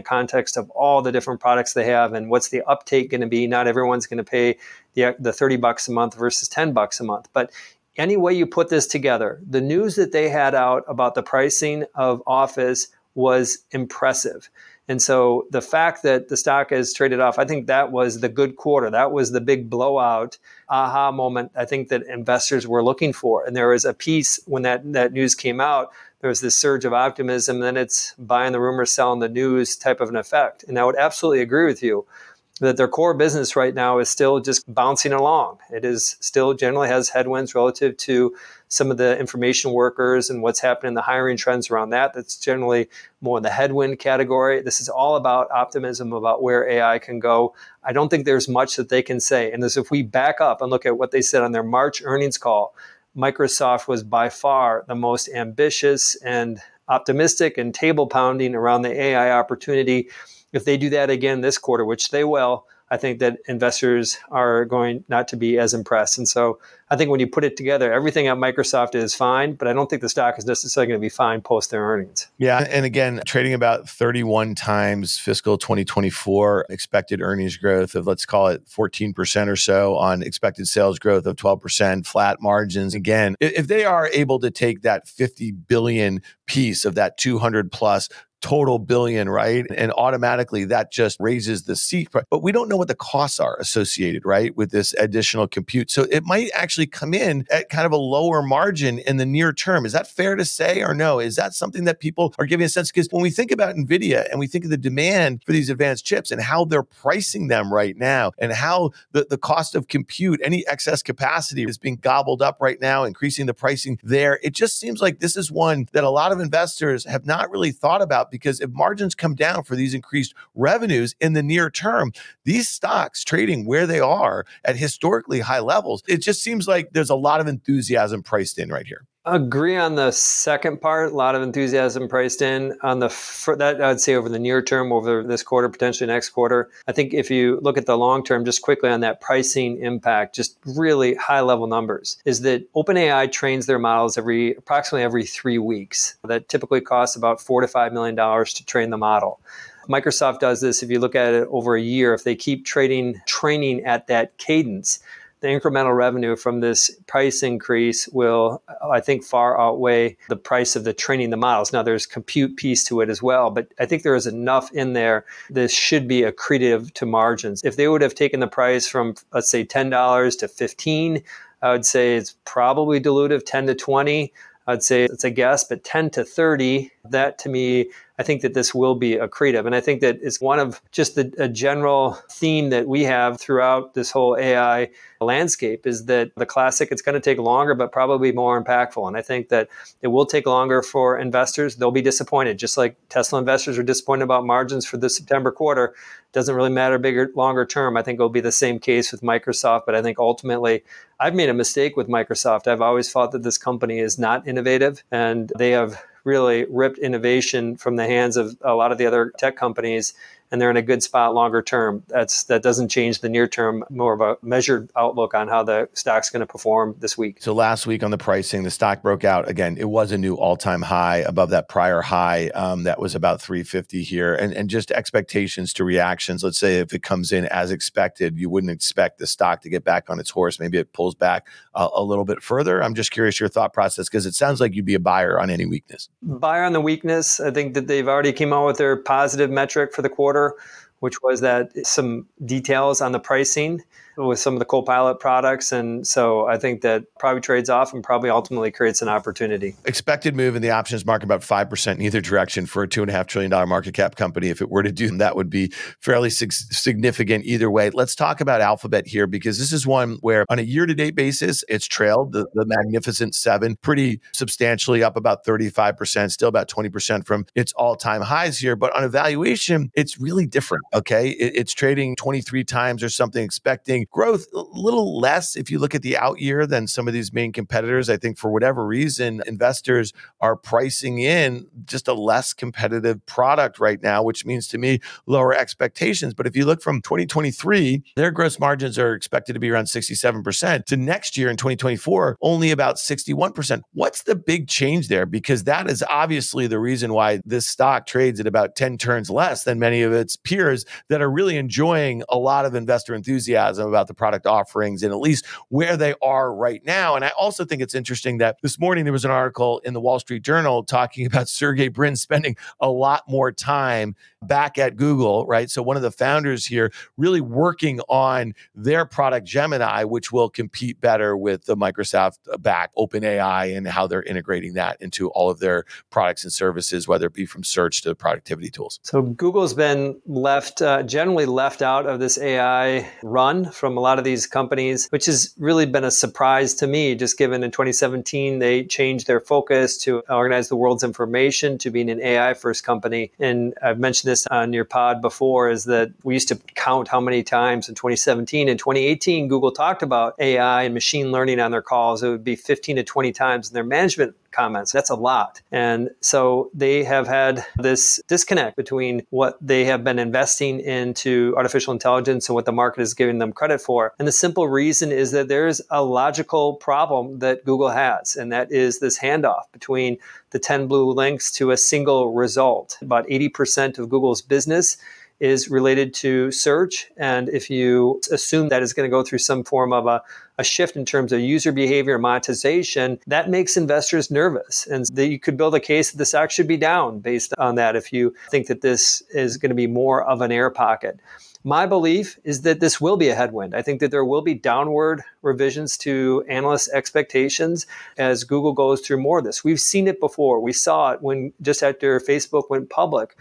context of all the different products they have and what's the uptake going to be. Not everyone's going to pay the, the 30 bucks a month versus 10 bucks a month. But any way you put this together, the news that they had out about the pricing of Office was impressive. And so the fact that the stock has traded off, I think that was the good quarter. That was the big blowout aha moment I think that investors were looking for. And there was a piece when that, that news came out, there was this surge of optimism, then it's buying the rumor, selling the news type of an effect. And I would absolutely agree with you that their core business right now is still just bouncing along. It is still generally has headwinds relative to some of the information workers and what's happening in the hiring trends around that. That's generally more in the headwind category. This is all about optimism about where AI can go. I don't think there's much that they can say. And as if we back up and look at what they said on their March earnings call, Microsoft was by far the most ambitious and optimistic and table pounding around the AI opportunity if they do that again this quarter, which they will, I think that investors are going not to be as impressed. And so I think when you put it together, everything at Microsoft is fine, but I don't think the stock is necessarily going to be fine post their earnings. Yeah. And again, trading about 31 times fiscal 2024 expected earnings growth of, let's call it 14% or so on expected sales growth of 12%, flat margins. Again, if they are able to take that 50 billion piece of that 200 plus total billion, right? And automatically that just raises the seat. But we don't know what the costs are associated, right, with this additional compute. So it might actually come in at kind of a lower margin in the near term. Is that fair to say or no? Is that something that people are giving a sense? Because when we think about NVIDIA and we think of the demand for these advanced chips and how they're pricing them right now and how the, the cost of compute, any excess capacity is being gobbled up right now, increasing the pricing there, it just seems like this is one that a lot of investors have not really thought about because if margins come down for these increased revenues in the near term, these stocks trading where they are at historically high levels, it just seems like there's a lot of enthusiasm priced in right here. Agree on the second part. A lot of enthusiasm priced in on the for that. I'd say over the near term, over this quarter, potentially next quarter. I think if you look at the long term, just quickly on that pricing impact, just really high level numbers, is that OpenAI trains their models every approximately every three weeks. That typically costs about four to five million dollars to train the model. Microsoft does this if you look at it over a year. If they keep trading training at that cadence, the incremental revenue from this price increase will, I think, far outweigh the price of the training the models. Now, there's compute piece to it as well, but I think there is enough in there. This should be accretive to margins. If they would have taken the price from, let's say, $10 to 15 I would say it's probably dilutive 10 to 20. I'd say it's a guess, but 10 to 30, that to me, I think that this will be accretive. And I think that it's one of just the, a general theme that we have throughout this whole AI landscape is that the classic, it's going to take longer, but probably more impactful. And I think that it will take longer for investors. They'll be disappointed, just like Tesla investors are disappointed about margins for the September quarter. Doesn't really matter bigger, longer term. I think it'll be the same case with Microsoft. But I think ultimately, I've made a mistake with Microsoft. I've always thought that this company is not innovative and they have really ripped innovation from the hands of a lot of the other tech companies and they're in a good spot longer term. That's that doesn't change the near term, more of a measured outlook on how the stock's going to perform this week. So last week on the pricing, the stock broke out again. It was a new all-time high above that prior high um, that was about 350 here, and and just expectations to reactions. Let's say if it comes in as expected, you wouldn't expect the stock to get back on its horse. Maybe it pulls back a little bit further. I'm just curious your thought process because it sounds like you'd be a buyer on any weakness. Buyer on the weakness. I think that they've already came out with their positive metric for the quarter quarter, which was that some details on the pricing with some of the Copilot products. And so I think that probably trades off and probably ultimately creates an opportunity. Expected move in the options market about 5% in either direction for a $2.5 trillion market cap company. If it were to do that, would be fairly significant either way. Let's talk about Alphabet here because this is one where on a year to date basis, it's trailed the, the Magnificent Seven pretty substantially up about 35%, still about 20% from its all time highs here. But on evaluation, it's really different. Okay. It, it's trading 23 times or something, expecting growth a little less if you look at the out year than some of these main competitors. I think for whatever reason, investors are pricing in just a less competitive product right now, which means to me lower expectations. But if you look from 2023, their gross margins are expected to be around 67% to next year in 2024, only about 61%. What's the big change there? Because that is obviously the reason why this stock trades at about 10 turns less than many of its peers that are really enjoying a lot of investor enthusiasm about the product offerings and at least where they are right now. And I also think it's interesting that this morning there was an article in the Wall Street Journal talking about Sergey Brin spending a lot more time back at Google, right? So one of the founders here really working on their product Gemini, which will compete better with the Microsoft back OpenAI and how they're integrating that into all of their products and services, whether it be from search to productivity tools. So Google's been left, uh, generally left out of this AI run from a lot of these companies, which has really been a surprise to me, just given in 2017 they changed their focus to organize the world's information to being an AI first company. And I've mentioned this on your pod before is that we used to count how many times in 2017 and 2018 Google talked about AI and machine learning on their calls. It would be 15 to 20 times in their management comments. That's a lot. And so they have had this disconnect between what they have been investing into artificial intelligence and what the market is giving them credit for. And the simple reason is that there's a logical problem that Google has, and that is this handoff between the 10 blue links to a single result. About 80% of Google's business is related to search. And if you assume that is going to go through some form of a, a shift in terms of user behavior and monetization, that makes investors nervous. And that you could build a case that the stock should be down based on that if you think that this is going to be more of an air pocket. My belief is that this will be a headwind. I think that there will be downward revisions to analyst expectations as Google goes through more of this. We've seen it before. We saw it when just after Facebook went public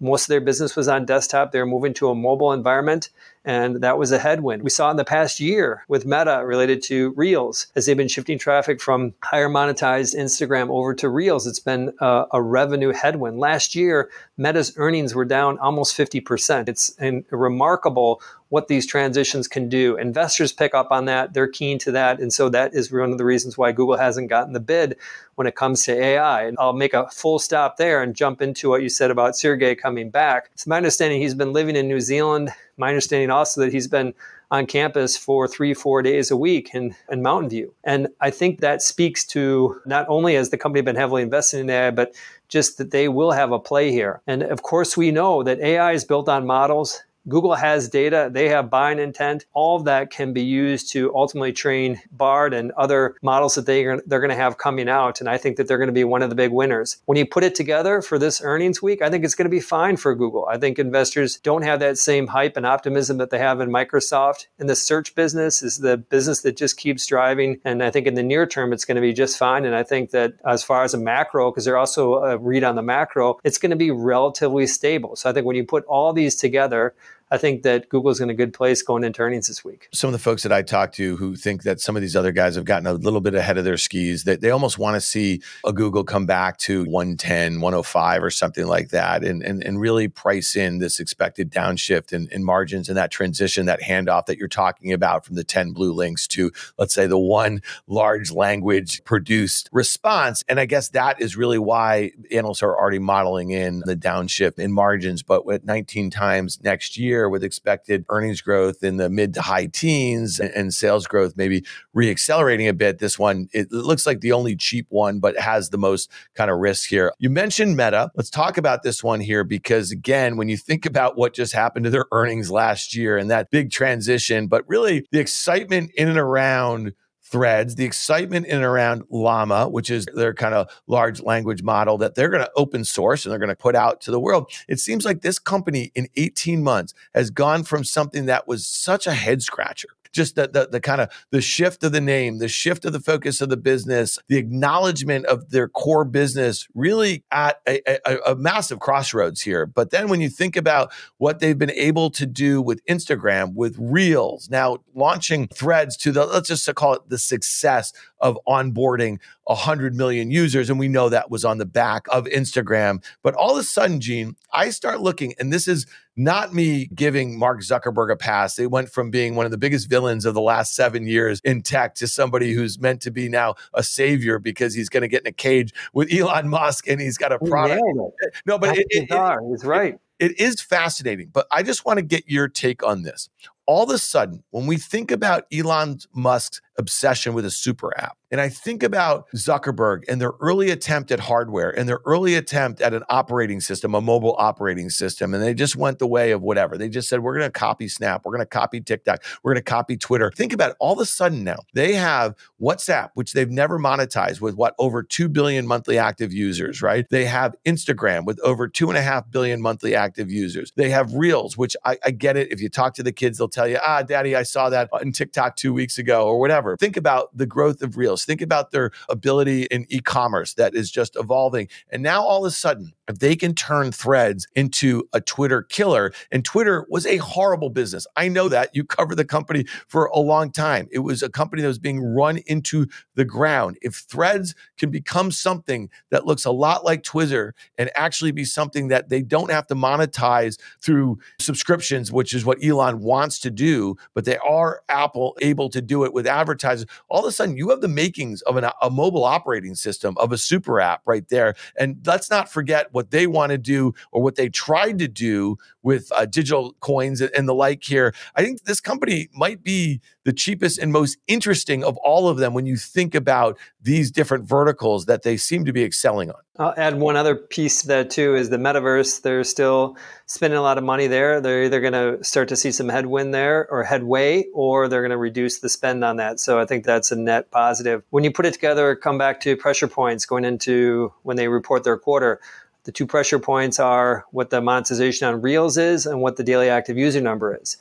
most of their business was on desktop. They were moving to a mobile environment, and that was a headwind. We saw in the past year with Meta related to Reels, as they've been shifting traffic from higher monetized Instagram over to Reels. It's been a, a revenue headwind. Last year, Meta's earnings were down almost 50%. It's a remarkable what these transitions can do. Investors pick up on that, they're keen to that. And so that is one of the reasons why Google hasn't gotten the bid when it comes to AI. And I'll make a full stop there and jump into what you said about Sergey coming back. It's my understanding he's been living in New Zealand. My understanding also that he's been on campus for three, four days a week in, in Mountain View. And I think that speaks to not only has the company been heavily invested in AI, but just that they will have a play here. And of course, we know that AI is built on models Google has data, they have buying intent. All of that can be used to ultimately train Bard and other models that they are, they're going to have coming out. And I think that they're going to be one of the big winners. When you put it together for this earnings week, I think it's going to be fine for Google. I think investors don't have that same hype and optimism that they have in Microsoft. And the search business is the business that just keeps driving. And I think in the near term, it's going to be just fine. And I think that as far as a macro, because they're also a read on the macro, it's going to be relatively stable. So I think when you put all these together, I think that Google's in a good place going into earnings this week. Some of the folks that I talk to who think that some of these other guys have gotten a little bit ahead of their skis, that they almost want to see a Google come back to 110, 105 or something like that and, and, and really price in this expected downshift in, in margins and that transition, that handoff that you're talking about from the 10 blue links to, let's say, the one large language produced response. And I guess that is really why analysts are already modeling in the downshift in margins. But with 19 times next year, year with expected earnings growth in the mid to high teens and, and sales growth maybe reaccelerating a bit. This one, it looks like the only cheap one, but has the most kind of risk here. You mentioned Meta. Let's talk about this one here because, again, when you think about what just happened to their earnings last year and that big transition, but really the excitement in and around threads, the excitement in and around Llama, which is their kind of large language model that they're going to open source and they're going to put out to the world. It seems like this company in 18 months has gone from something that was such a head scratcher just the, the, the kind of the shift of the name, the shift of the focus of the business, the acknowledgement of their core business, really at a, a, a massive crossroads here. But then when you think about what they've been able to do with Instagram, with Reels, now launching Threads to the let's just call it the success of onboarding 100 million users. And we know that was on the back of Instagram. But all of a sudden, Gene, I start looking, and this is not me giving Mark Zuckerberg a pass. They went from being one of the biggest villains of the last seven years in tech to somebody who's meant to be now a savior because he's going to get in a cage with Elon Musk and he's got a product. No, but it, it, it, he's right. It is fascinating, but I just want to get your take on this. All of a sudden, when we think about Elon Musk's obsession with a super app. And I think about Zuckerberg and their early attempt at hardware and their early attempt at an operating system, a mobile operating system. And they just went the way of whatever. They just said, we're going to copy Snap, we're going to copy TikTok, we're going to copy Twitter. Think about it. All of a sudden now, they have WhatsApp, which they've never monetized with what, over 2 billion monthly active users, right? They have Instagram with over 2.5 billion monthly active users. They have Reels, which I, I get it. If you talk to the kids, they'll tell you, ah, daddy, I saw that on TikTok two weeks ago or whatever Think about the growth of Reels. Think about their ability in e commerce that is just evolving. And now all of a sudden, if they can turn threads into a Twitter killer, and Twitter was a horrible business. I know that. You cover the company for a long time. It was a company that was being run into the ground. If threads can become something that looks a lot like Twitter and actually be something that they don't have to monetize through subscriptions, which is what Elon wants to do, but they are Apple able to do it with advertisers, all of a sudden you have the makings of an, a mobile operating system, of a super app right there. And let's not forget what they want to do or what they tried to do with uh, digital coins and the like here. I think this company might be the cheapest and most interesting of all of them when you think about these different verticals that they seem to be excelling on. I'll add one other piece to that too is the metaverse. They're still spending a lot of money there. They're either going to start to see some headwind there or headway, or they're going to reduce the spend on that. So I think that's a net positive. When you put it together, come back to pressure points going into when they report their quarter. The two pressure points are what the monetization on Reels is and what the daily active user number is.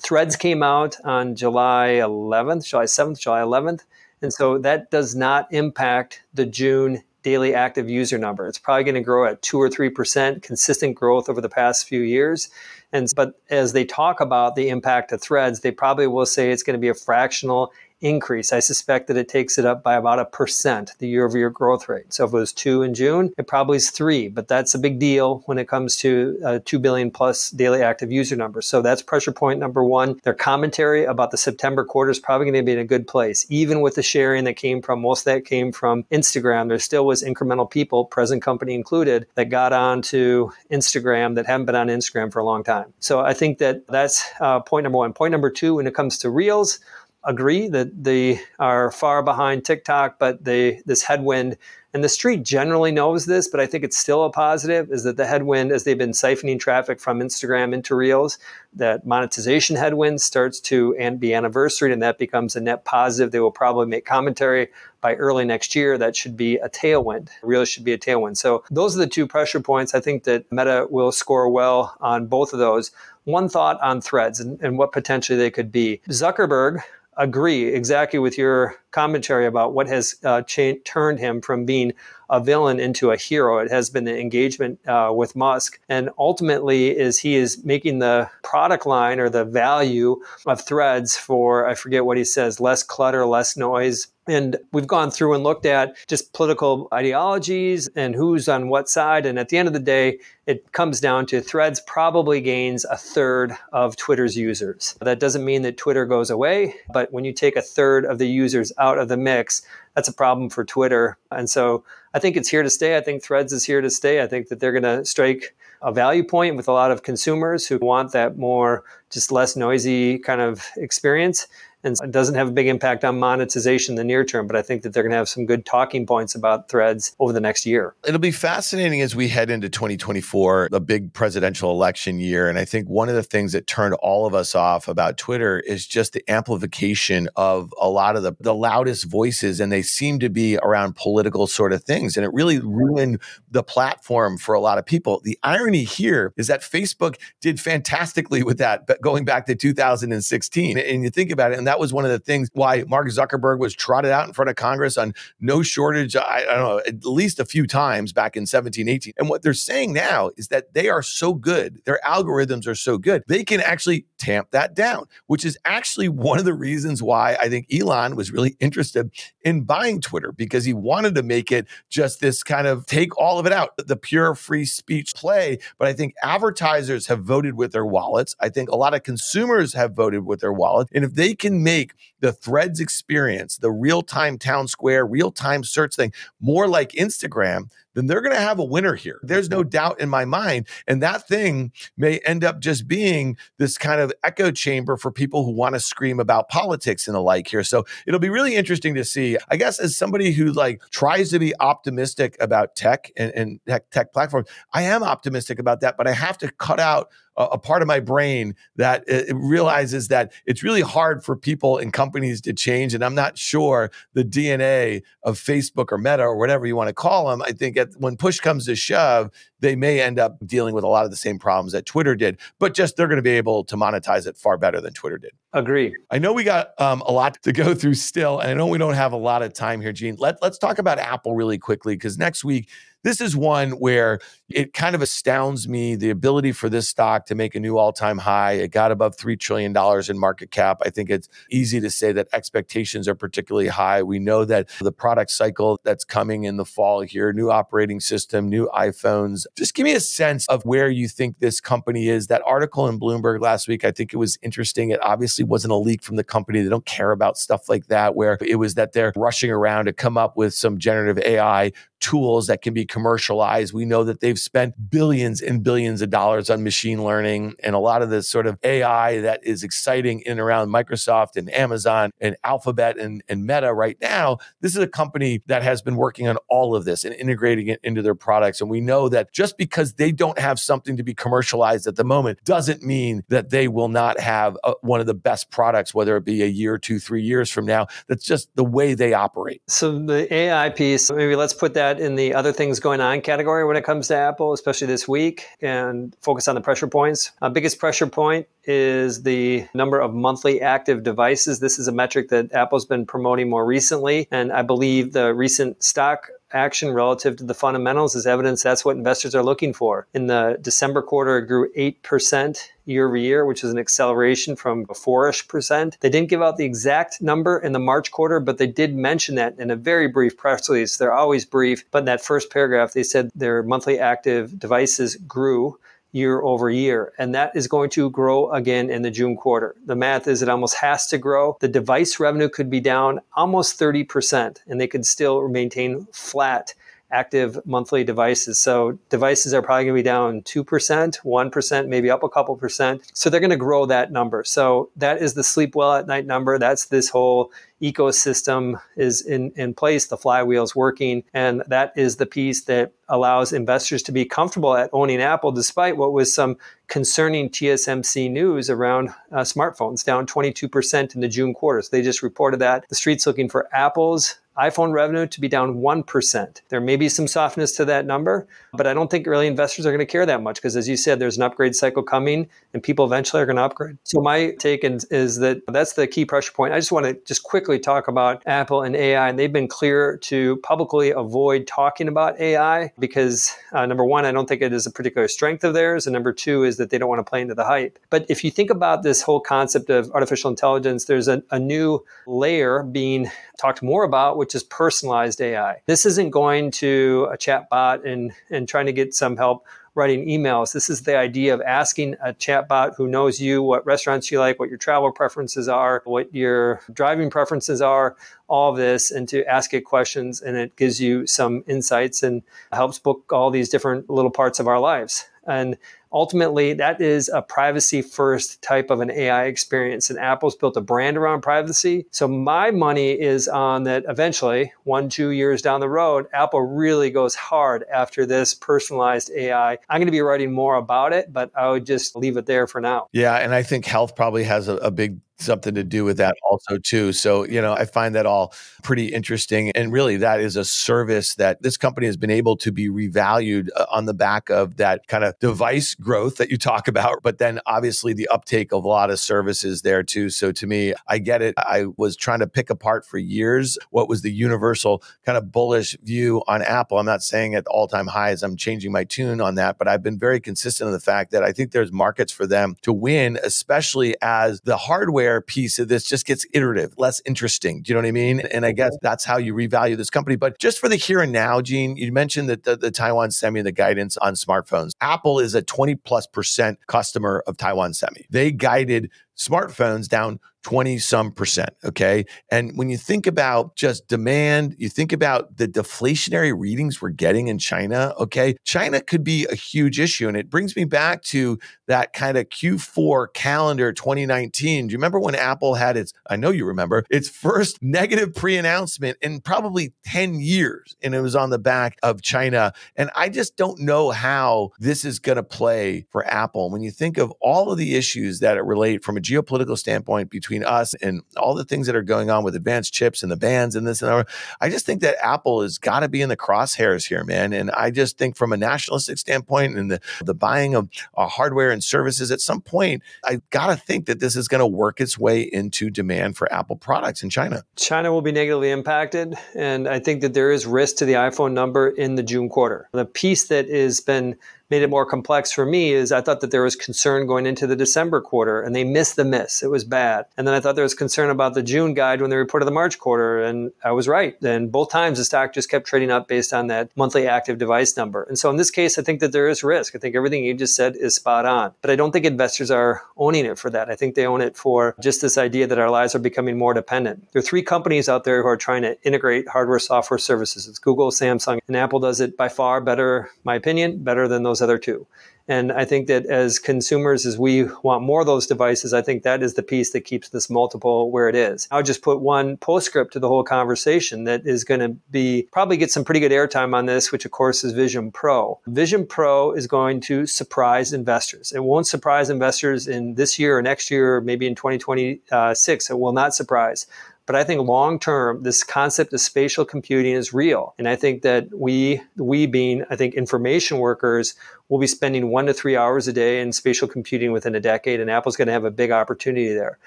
Threads came out on July 11th, July 7th, July 11th. And so that does not impact the June daily active user number. It's probably going to grow at 2 or 3% consistent growth over the past few years. And but as they talk about the impact of threads, they probably will say it's going to be a fractional increase. I suspect that it takes it up by about a percent, the year over year growth rate. So if it was two in June, it probably is three, but that's a big deal when it comes to uh, 2 billion plus daily active user numbers. So that's pressure point number one. Their commentary about the September quarter is probably going to be in a good place. Even with the sharing that came from, most of that came from Instagram, there still was incremental people, present company included, that got onto Instagram that haven't been on Instagram for a long time. So I think that that's uh, point number one. Point number two, when it comes to Reels, agree that they are far behind TikTok, but they this headwind and the street generally knows this, but I think it's still a positive, is that the headwind, as they've been siphoning traffic from Instagram into Reels, that monetization headwind starts to and be anniversary, and that becomes a net positive. They will probably make commentary by early next year. That should be a tailwind. Reels should be a tailwind. So those are the two pressure points. I think that Meta will score well on both of those. One thought on threads and, and what potentially they could be. Zuckerberg agree exactly with your commentary about what has uh, cha- turned him from being a villain into a hero. It has been the engagement uh, with Musk, and ultimately, is he is making the product line or the value of Threads for I forget what he says, less clutter, less noise, and we've gone through and looked at just political ideologies and who's on what side. And at the end of the day, it comes down to threads probably gains a third of Twitter's users. That doesn't mean that Twitter goes away, but when you take a third of the users out of the mix, that's a problem for Twitter. And so I think it's here to stay. I think Threads is here to stay. I think that they're going to strike a value point with a lot of consumers who want that more, just less noisy kind of experience and it doesn't have a big impact on monetization in the near term. But I think that they're going to have some good talking points about threads over the next year. It'll be fascinating as we head into 2024, a big presidential election year. And I think one of the things that turned all of us off about Twitter is just the amplification of a lot of the, the loudest voices. And they seem to be around political sort of things. And it really ruined the platform for a lot of people. The irony here is that Facebook did fantastically with that, going back to 2016. And you think about it, and that was one of the things why Mark Zuckerberg was trotted out in front of Congress on no shortage, I, I don't know, at least a few times back in 17, 18. And what they're saying now is that they are so good, their algorithms are so good, they can actually tamp that down, which is actually one of the reasons why I think Elon was really interested in buying Twitter because he wanted to make it just this kind of take all of it out, the pure free speech play. But I think advertisers have voted with their wallets. I think a lot of consumers have voted with their wallet. And if they can make the threads experience, the real time town square, real time search thing more like Instagram, then they're going to have a winner here. There's no doubt in my mind. And that thing may end up just being this kind of echo chamber for people who want to scream about politics and the like here. So it'll be really interesting to see. I guess as somebody who like tries to be optimistic about tech and, and tech, tech platforms, I am optimistic about that, but I have to cut out a, part of my brain that it realizes that it's really hard for people and companies to change. And I'm not sure the DNA of Facebook or Meta or whatever you want to call them. I think at, when push comes to shove, they may end up dealing with a lot of the same problems that Twitter did, but just they're going to be able to monetize it far better than Twitter did. Agree. I know we got um, a lot to go through still, and I know we don't have a lot of time here, Gene. Let, let's talk about Apple really quickly because next week this is one where it kind of astounds me the ability for this stock to make a new all time high. It got above $3 trillion in market cap. I think it's easy to say that expectations are particularly high. We know that the product cycle that's coming in the fall here, new operating system, new iPhones. Just give me a sense of where you think this company is. That article in Bloomberg last week, I think it was interesting. It obviously wasn't a leak from the company. They don't care about stuff like that, where it was that they're rushing around to come up with some generative AI tools that can be commercialized. We know that they've spent billions and billions of dollars on machine learning and a lot of the sort of AI that is exciting in and around Microsoft and Amazon and Alphabet and, and Meta right now. This is a company that has been working on all of this and integrating it into their products. And we know that just because they don't have something to be commercialized at the moment doesn't mean that they will not have a, one of the best products, whether it be a year, two, three years from now. That's just the way they operate. So the AI piece, maybe let's put that that in the other things going on category when it comes to Apple, especially this week, and focus on the pressure points. Uh, biggest pressure point is the number of monthly active devices. This is a metric that Apple's been promoting more recently, and I believe the recent stock action relative to the fundamentals is evidence that's what investors are looking for. In the December quarter, it grew 8% year over year, which is an acceleration from 4 ish percent. They didn't give out the exact number in the March quarter, but they did mention that in a very brief press release. They're always brief, but in that first paragraph, they said their monthly active devices grew year over year. And that is going to grow again in the June quarter. The math is it almost has to grow. The device revenue could be down almost 30%, and they could still maintain flat active monthly devices. So devices are probably going to be down 2%, 1%, maybe up a couple percent. So they're going to grow that number. So that is the sleep well at night number. That's this whole ecosystem is in, in place, the flywheel is working. And that is the piece that allows investors to be comfortable at owning Apple, despite what was some concerning TSMC news around uh, smartphones, down 22% in the June quarter. So they just reported that. The street's looking for Apple's iPhone revenue to be down 1%. There may be some softness to that number, but I don't think really investors are going to care that much because, as you said, there's an upgrade cycle coming and people eventually are going to upgrade. So, my take is that that's the key pressure point. I just want to just quickly talk about Apple and AI. And they've been clear to publicly avoid talking about AI because, uh, number one, I don't think it is a particular strength of theirs. And number two is that they don't want to play into the hype. But if you think about this whole concept of artificial intelligence, there's a, a new layer being talked more about, which is personalized AI. This isn't going to a chat bot and, and trying to get some help writing emails. This is the idea of asking a chatbot who knows you, what restaurants you like, what your travel preferences are, what your driving preferences are, all this, and to ask it questions. And it gives you some insights and helps book all these different little parts of our lives. And ultimately that is a privacy first type of an AI experience. And Apple's built a brand around privacy. So my money is on that eventually, one, two years down the road, Apple really goes hard after this personalized AI. I'm going to be writing more about it, but I would just leave it there for now. Yeah. And I think health probably has a, a big something to do with that also too. So you know i find that all pretty interesting and really that is a service that this company has been able to be revalued uh, on the back of that kind of device growth that you talk about but then obviously the uptake of a lot of services there too. So to me i get it. I was trying to pick apart for years what was the universal kind of bullish view on apple. I'm not saying at all-time highs i'm changing my tune on that but i've been very consistent in the fact that i think there's markets for them to win especially as the hardware piece of this just gets iterative, less interesting. Do you know what I mean? And I guess mm-hmm. that's how you revalue this company. But just for the here and now, Gene, you mentioned that the, the Taiwan Semi and the guidance on smartphones. Apple is a 20 plus percent customer of Taiwan Semi. They guided smartphones down 20 some percent. Okay. And when you think about just demand, you think about the deflationary readings we're getting in China. Okay. China could be a huge issue. And it brings me back to that kind of Q4 calendar 2019. Do you remember when Apple had its, I know you remember, its first negative pre announcement in probably 10 years? And it was on the back of China. And I just don't know how this is going to play for Apple. When you think of all of the issues that it relate from a geopolitical standpoint between us and all the things that are going on with advanced chips and the bans and this and that. I just think that Apple has got to be in the crosshairs here, man. And I just think from a nationalistic standpoint and the, the buying of uh, hardware and services, at some point, I got to think that this is going to work its way into demand for Apple products in China. China will be negatively impacted. And I think that there is risk to the iPhone number in the June quarter. The piece that has been made it more complex for me is I thought that there was concern going into the December quarter and they missed the miss. It was bad. And then I thought there was concern about the June guide when they reported the March quarter. And I was right. And both times the stock just kept trading up based on that monthly active device number. And so in this case, I think that there is risk. I think everything you just said is spot on. But I don't think investors are owning it for that. I think they own it for just this idea that our lives are becoming more dependent. There are three companies out there who are trying to integrate hardware software services. It's Google, Samsung, and Apple does it by far better, my opinion, better than those those other two. And I think that as consumers, as we want more of those devices, I think that is the piece that keeps this multiple where it is. I'll just put one postscript to the whole conversation that is going to be probably get some pretty good airtime on this, which of course is Vision Pro. Vision Pro is going to surprise investors. It won't surprise investors in this year or next year, or maybe in 2026. It will not surprise. But I think long term, this concept of spatial computing is real. And I think that we, we being, I think, information workers, will be spending one to three hours a day in spatial computing within a decade, and Apple's going to have a big opportunity there.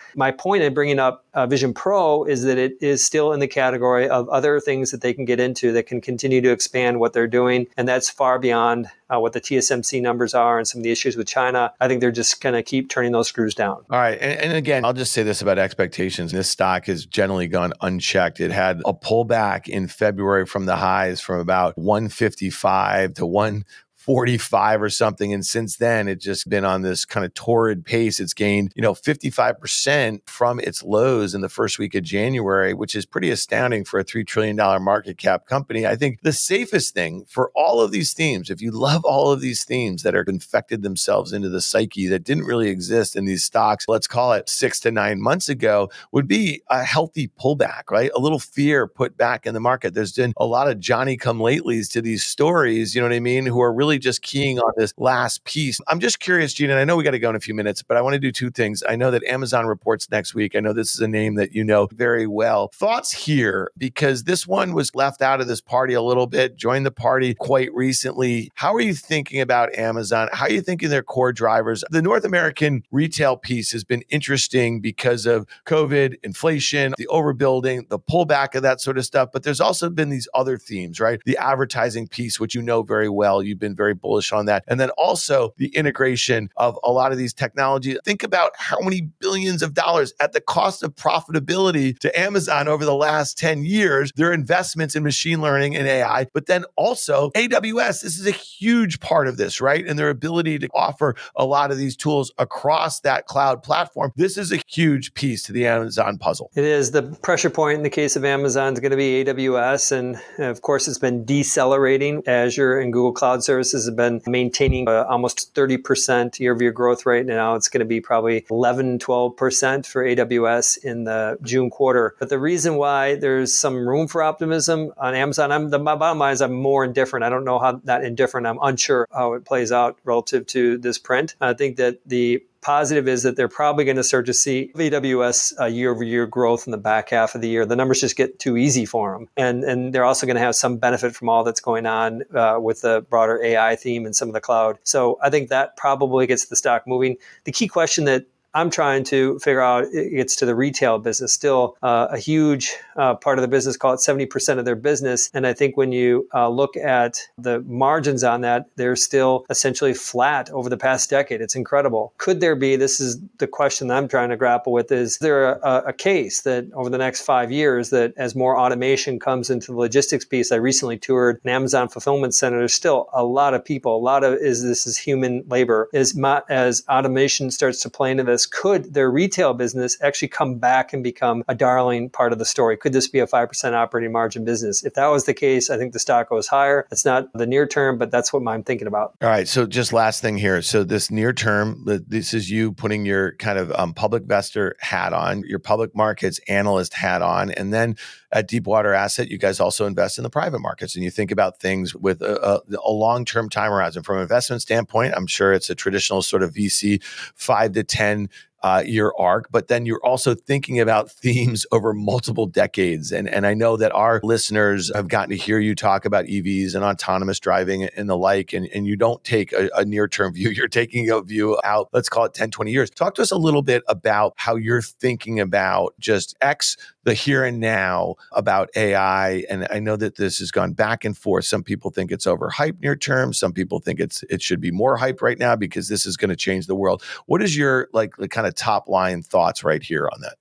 My point in bringing up uh, Vision Pro is that it is still in the category of other things that they can get into that can continue to expand what they're doing, and that's far beyond uh, what the TSMC numbers are and some of the issues with China. I think they're just going to keep turning those screws down. All right. And, and, again, I'll just say this about expectations. This stock has generally gone unchecked. It had a pullback in February from the highs from about 155 to 1 45 or something. And since then, it's just been on this kind of torrid pace. It's gained, you know, 55% from its lows in the first week of January, which is pretty astounding for a $3 trillion market cap company. I think the safest thing for all of these themes, if you love all of these themes that are infected themselves into the psyche that didn't really exist in these stocks, let's call it six to nine months ago, would be a healthy pullback, right? A little fear put back in the market. There's been a lot of Johnny come latelys to these stories, you know what I mean, who are really just keying on this last piece. I'm just curious, Gene, and I know we got to go in a few minutes, but I want to do two things. I know that Amazon reports next week. I know this is a name that you know very well. Thoughts here, because this one was left out of this party a little bit, joined the party quite recently. How are you thinking about Amazon? How are you thinking their core drivers? The North American retail piece has been interesting because of COVID, inflation, the overbuilding, the pullback of that sort of stuff. But there's also been these other themes, right? The advertising piece, which you know very well. You've been very bullish on that. And then also the integration of a lot of these technologies. Think about how many billions of dollars at the cost of profitability to Amazon over the last 10 years, their investments in machine learning and AI, but then also AWS. This is a huge part of this, right? And their ability to offer a lot of these tools across that cloud platform. This is a huge piece to the Amazon puzzle. It is. The pressure point in the case of Amazon is going to be AWS. And of course, it's been decelerating. Azure and Google Cloud Services have been maintaining uh, almost 30% year over year growth rate. Now it's going to be probably 11, 12% for AWS in the June quarter. But the reason why there's some room for optimism on Amazon, I'm, the, bottom line is I'm more indifferent. I don't know how that indifferent. I'm unsure how it plays out relative to this print. I think that the positive is that they're probably going to start to see AWS year over year growth in the back half of the year. The numbers just get too easy for them. And, and they're also going to have some benefit from all that's going on uh, with the broader AI theme and some of the cloud. So I think that probably gets the stock moving. The key question that I'm trying to figure out it gets to the retail business. Still uh, a huge uh, part of the business, call it 70% of their business. And I think when you uh, look at the margins on that, they're still essentially flat over the past decade. It's incredible. Could there be, this is the question I'm trying to grapple with, is there a, a case that over the next five years, that as more automation comes into the logistics piece, I recently toured an Amazon fulfillment center. There's still a lot of people, a lot of is this is human labor. Is as automation starts to play into this, could their retail business actually come back and become a darling part of the story? Could this be a 5% operating margin business? If that was the case, I think the stock goes higher. It's not the near term, but that's what I'm thinking about. All right. So just last thing here. So this near term, this is you putting your kind of um, public investor hat on, your public markets analyst hat on, and then at Deepwater Asset, you guys also invest in the private markets and you think about things with a, a, a long term time horizon. From an investment standpoint, I'm sure it's a traditional sort of VC five to 10 uh, year arc, but then you're also thinking about themes over multiple decades. And, and I know that our listeners have gotten to hear you talk about EVs and autonomous driving and the like, and, and you don't take a, a near term view. You're taking a view out, let's call it 10, 20 years. Talk to us a little bit about how you're thinking about just X, the here and now about AI. And I know that this has gone back and forth. Some people think it's overhyped near term. Some people think it's it should be more hype right now because this is going to change the world. What is your like kind of top line thoughts right here on that?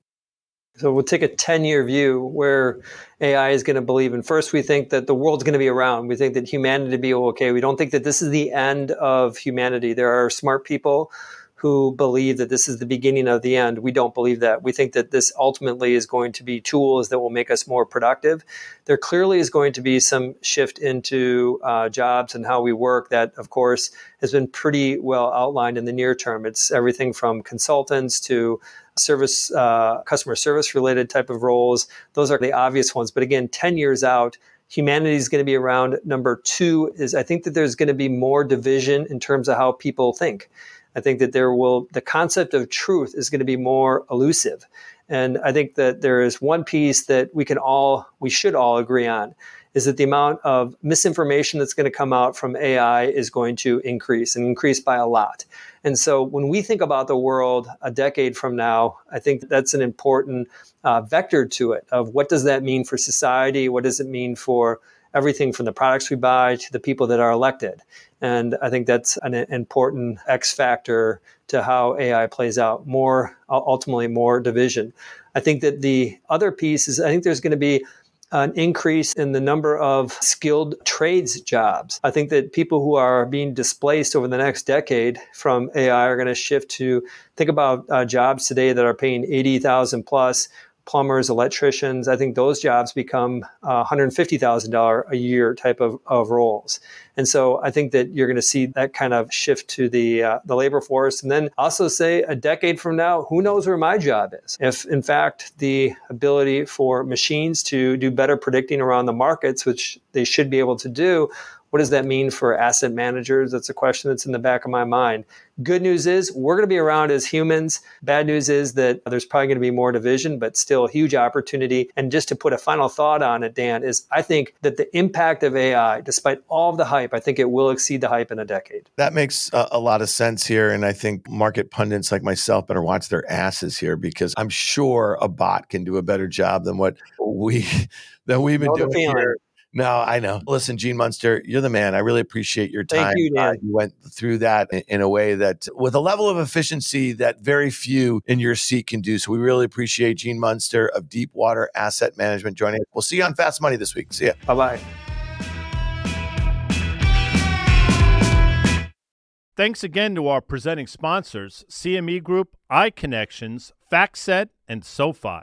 So we'll take a 10 year view where AI is going to believe. And first, we think that the world's going to be around. We think that humanity will be okay. We don't think that this is the end of humanity. There are smart people who believe that this is the beginning of the end. We don't believe that. We think that this ultimately is going to be tools that will make us more productive. There clearly is going to be some shift into uh, jobs and how we work that, of course, has been pretty well outlined in the near term. It's everything from consultants to service, uh, customer service related type of roles. Those are the obvious ones. But again, 10 years out, humanity is going to be around. Number two is I think that there's going to be more division in terms of how people think. I think that there will, the concept of truth is going to be more elusive. And I think that there is one piece that we can all, we should all agree on is that the amount of misinformation that's going to come out from AI is going to increase and increase by a lot. And so when we think about the world a decade from now, I think that's an important uh, vector to it of what does that mean for society? What does it mean for everything from the products we buy to the people that are elected. And I think that's an important X factor to how AI plays out. More, ultimately, more division. I think that the other piece is I think there's going to be an increase in the number of skilled trades jobs. I think that people who are being displaced over the next decade from AI are going to shift to think about uh, jobs today that are paying 80,000 plus plumbers, electricians. I think those jobs become uh, $150,000 a year type of, of roles. And so I think that you're going to see that kind of shift to the uh, the labor force. And then also say a decade from now, who knows where my job is? If in fact the ability for machines to do better predicting around the markets, which they should be able to do, what does that mean for asset managers? That's a question that's in the back of my mind. Good news is we're going to be around as humans. Bad news is that there's probably going to be more division, but still a huge opportunity. And just to put a final thought on it, Dan, is I think that the impact of AI, despite all of the hype, I think it will exceed the hype in a decade. That makes a, lot of sense here. And I think market pundits like myself better watch their asses here because I'm sure a bot can do a better job than what we that we've been doing here no, I know. Listen, Gene Munster, you're the man. I really appreciate your time. Thank you, uh, you went through that in, in, a way that, with a level of efficiency that very few in your seat can do. So we really appreciate Gene Munster of Deepwater Asset Management joining us. We'll see you on Fast Money this week. See ya. Bye bye. Thanks again to our presenting sponsors, CME Group, iConnections, FactSet, and SoFi.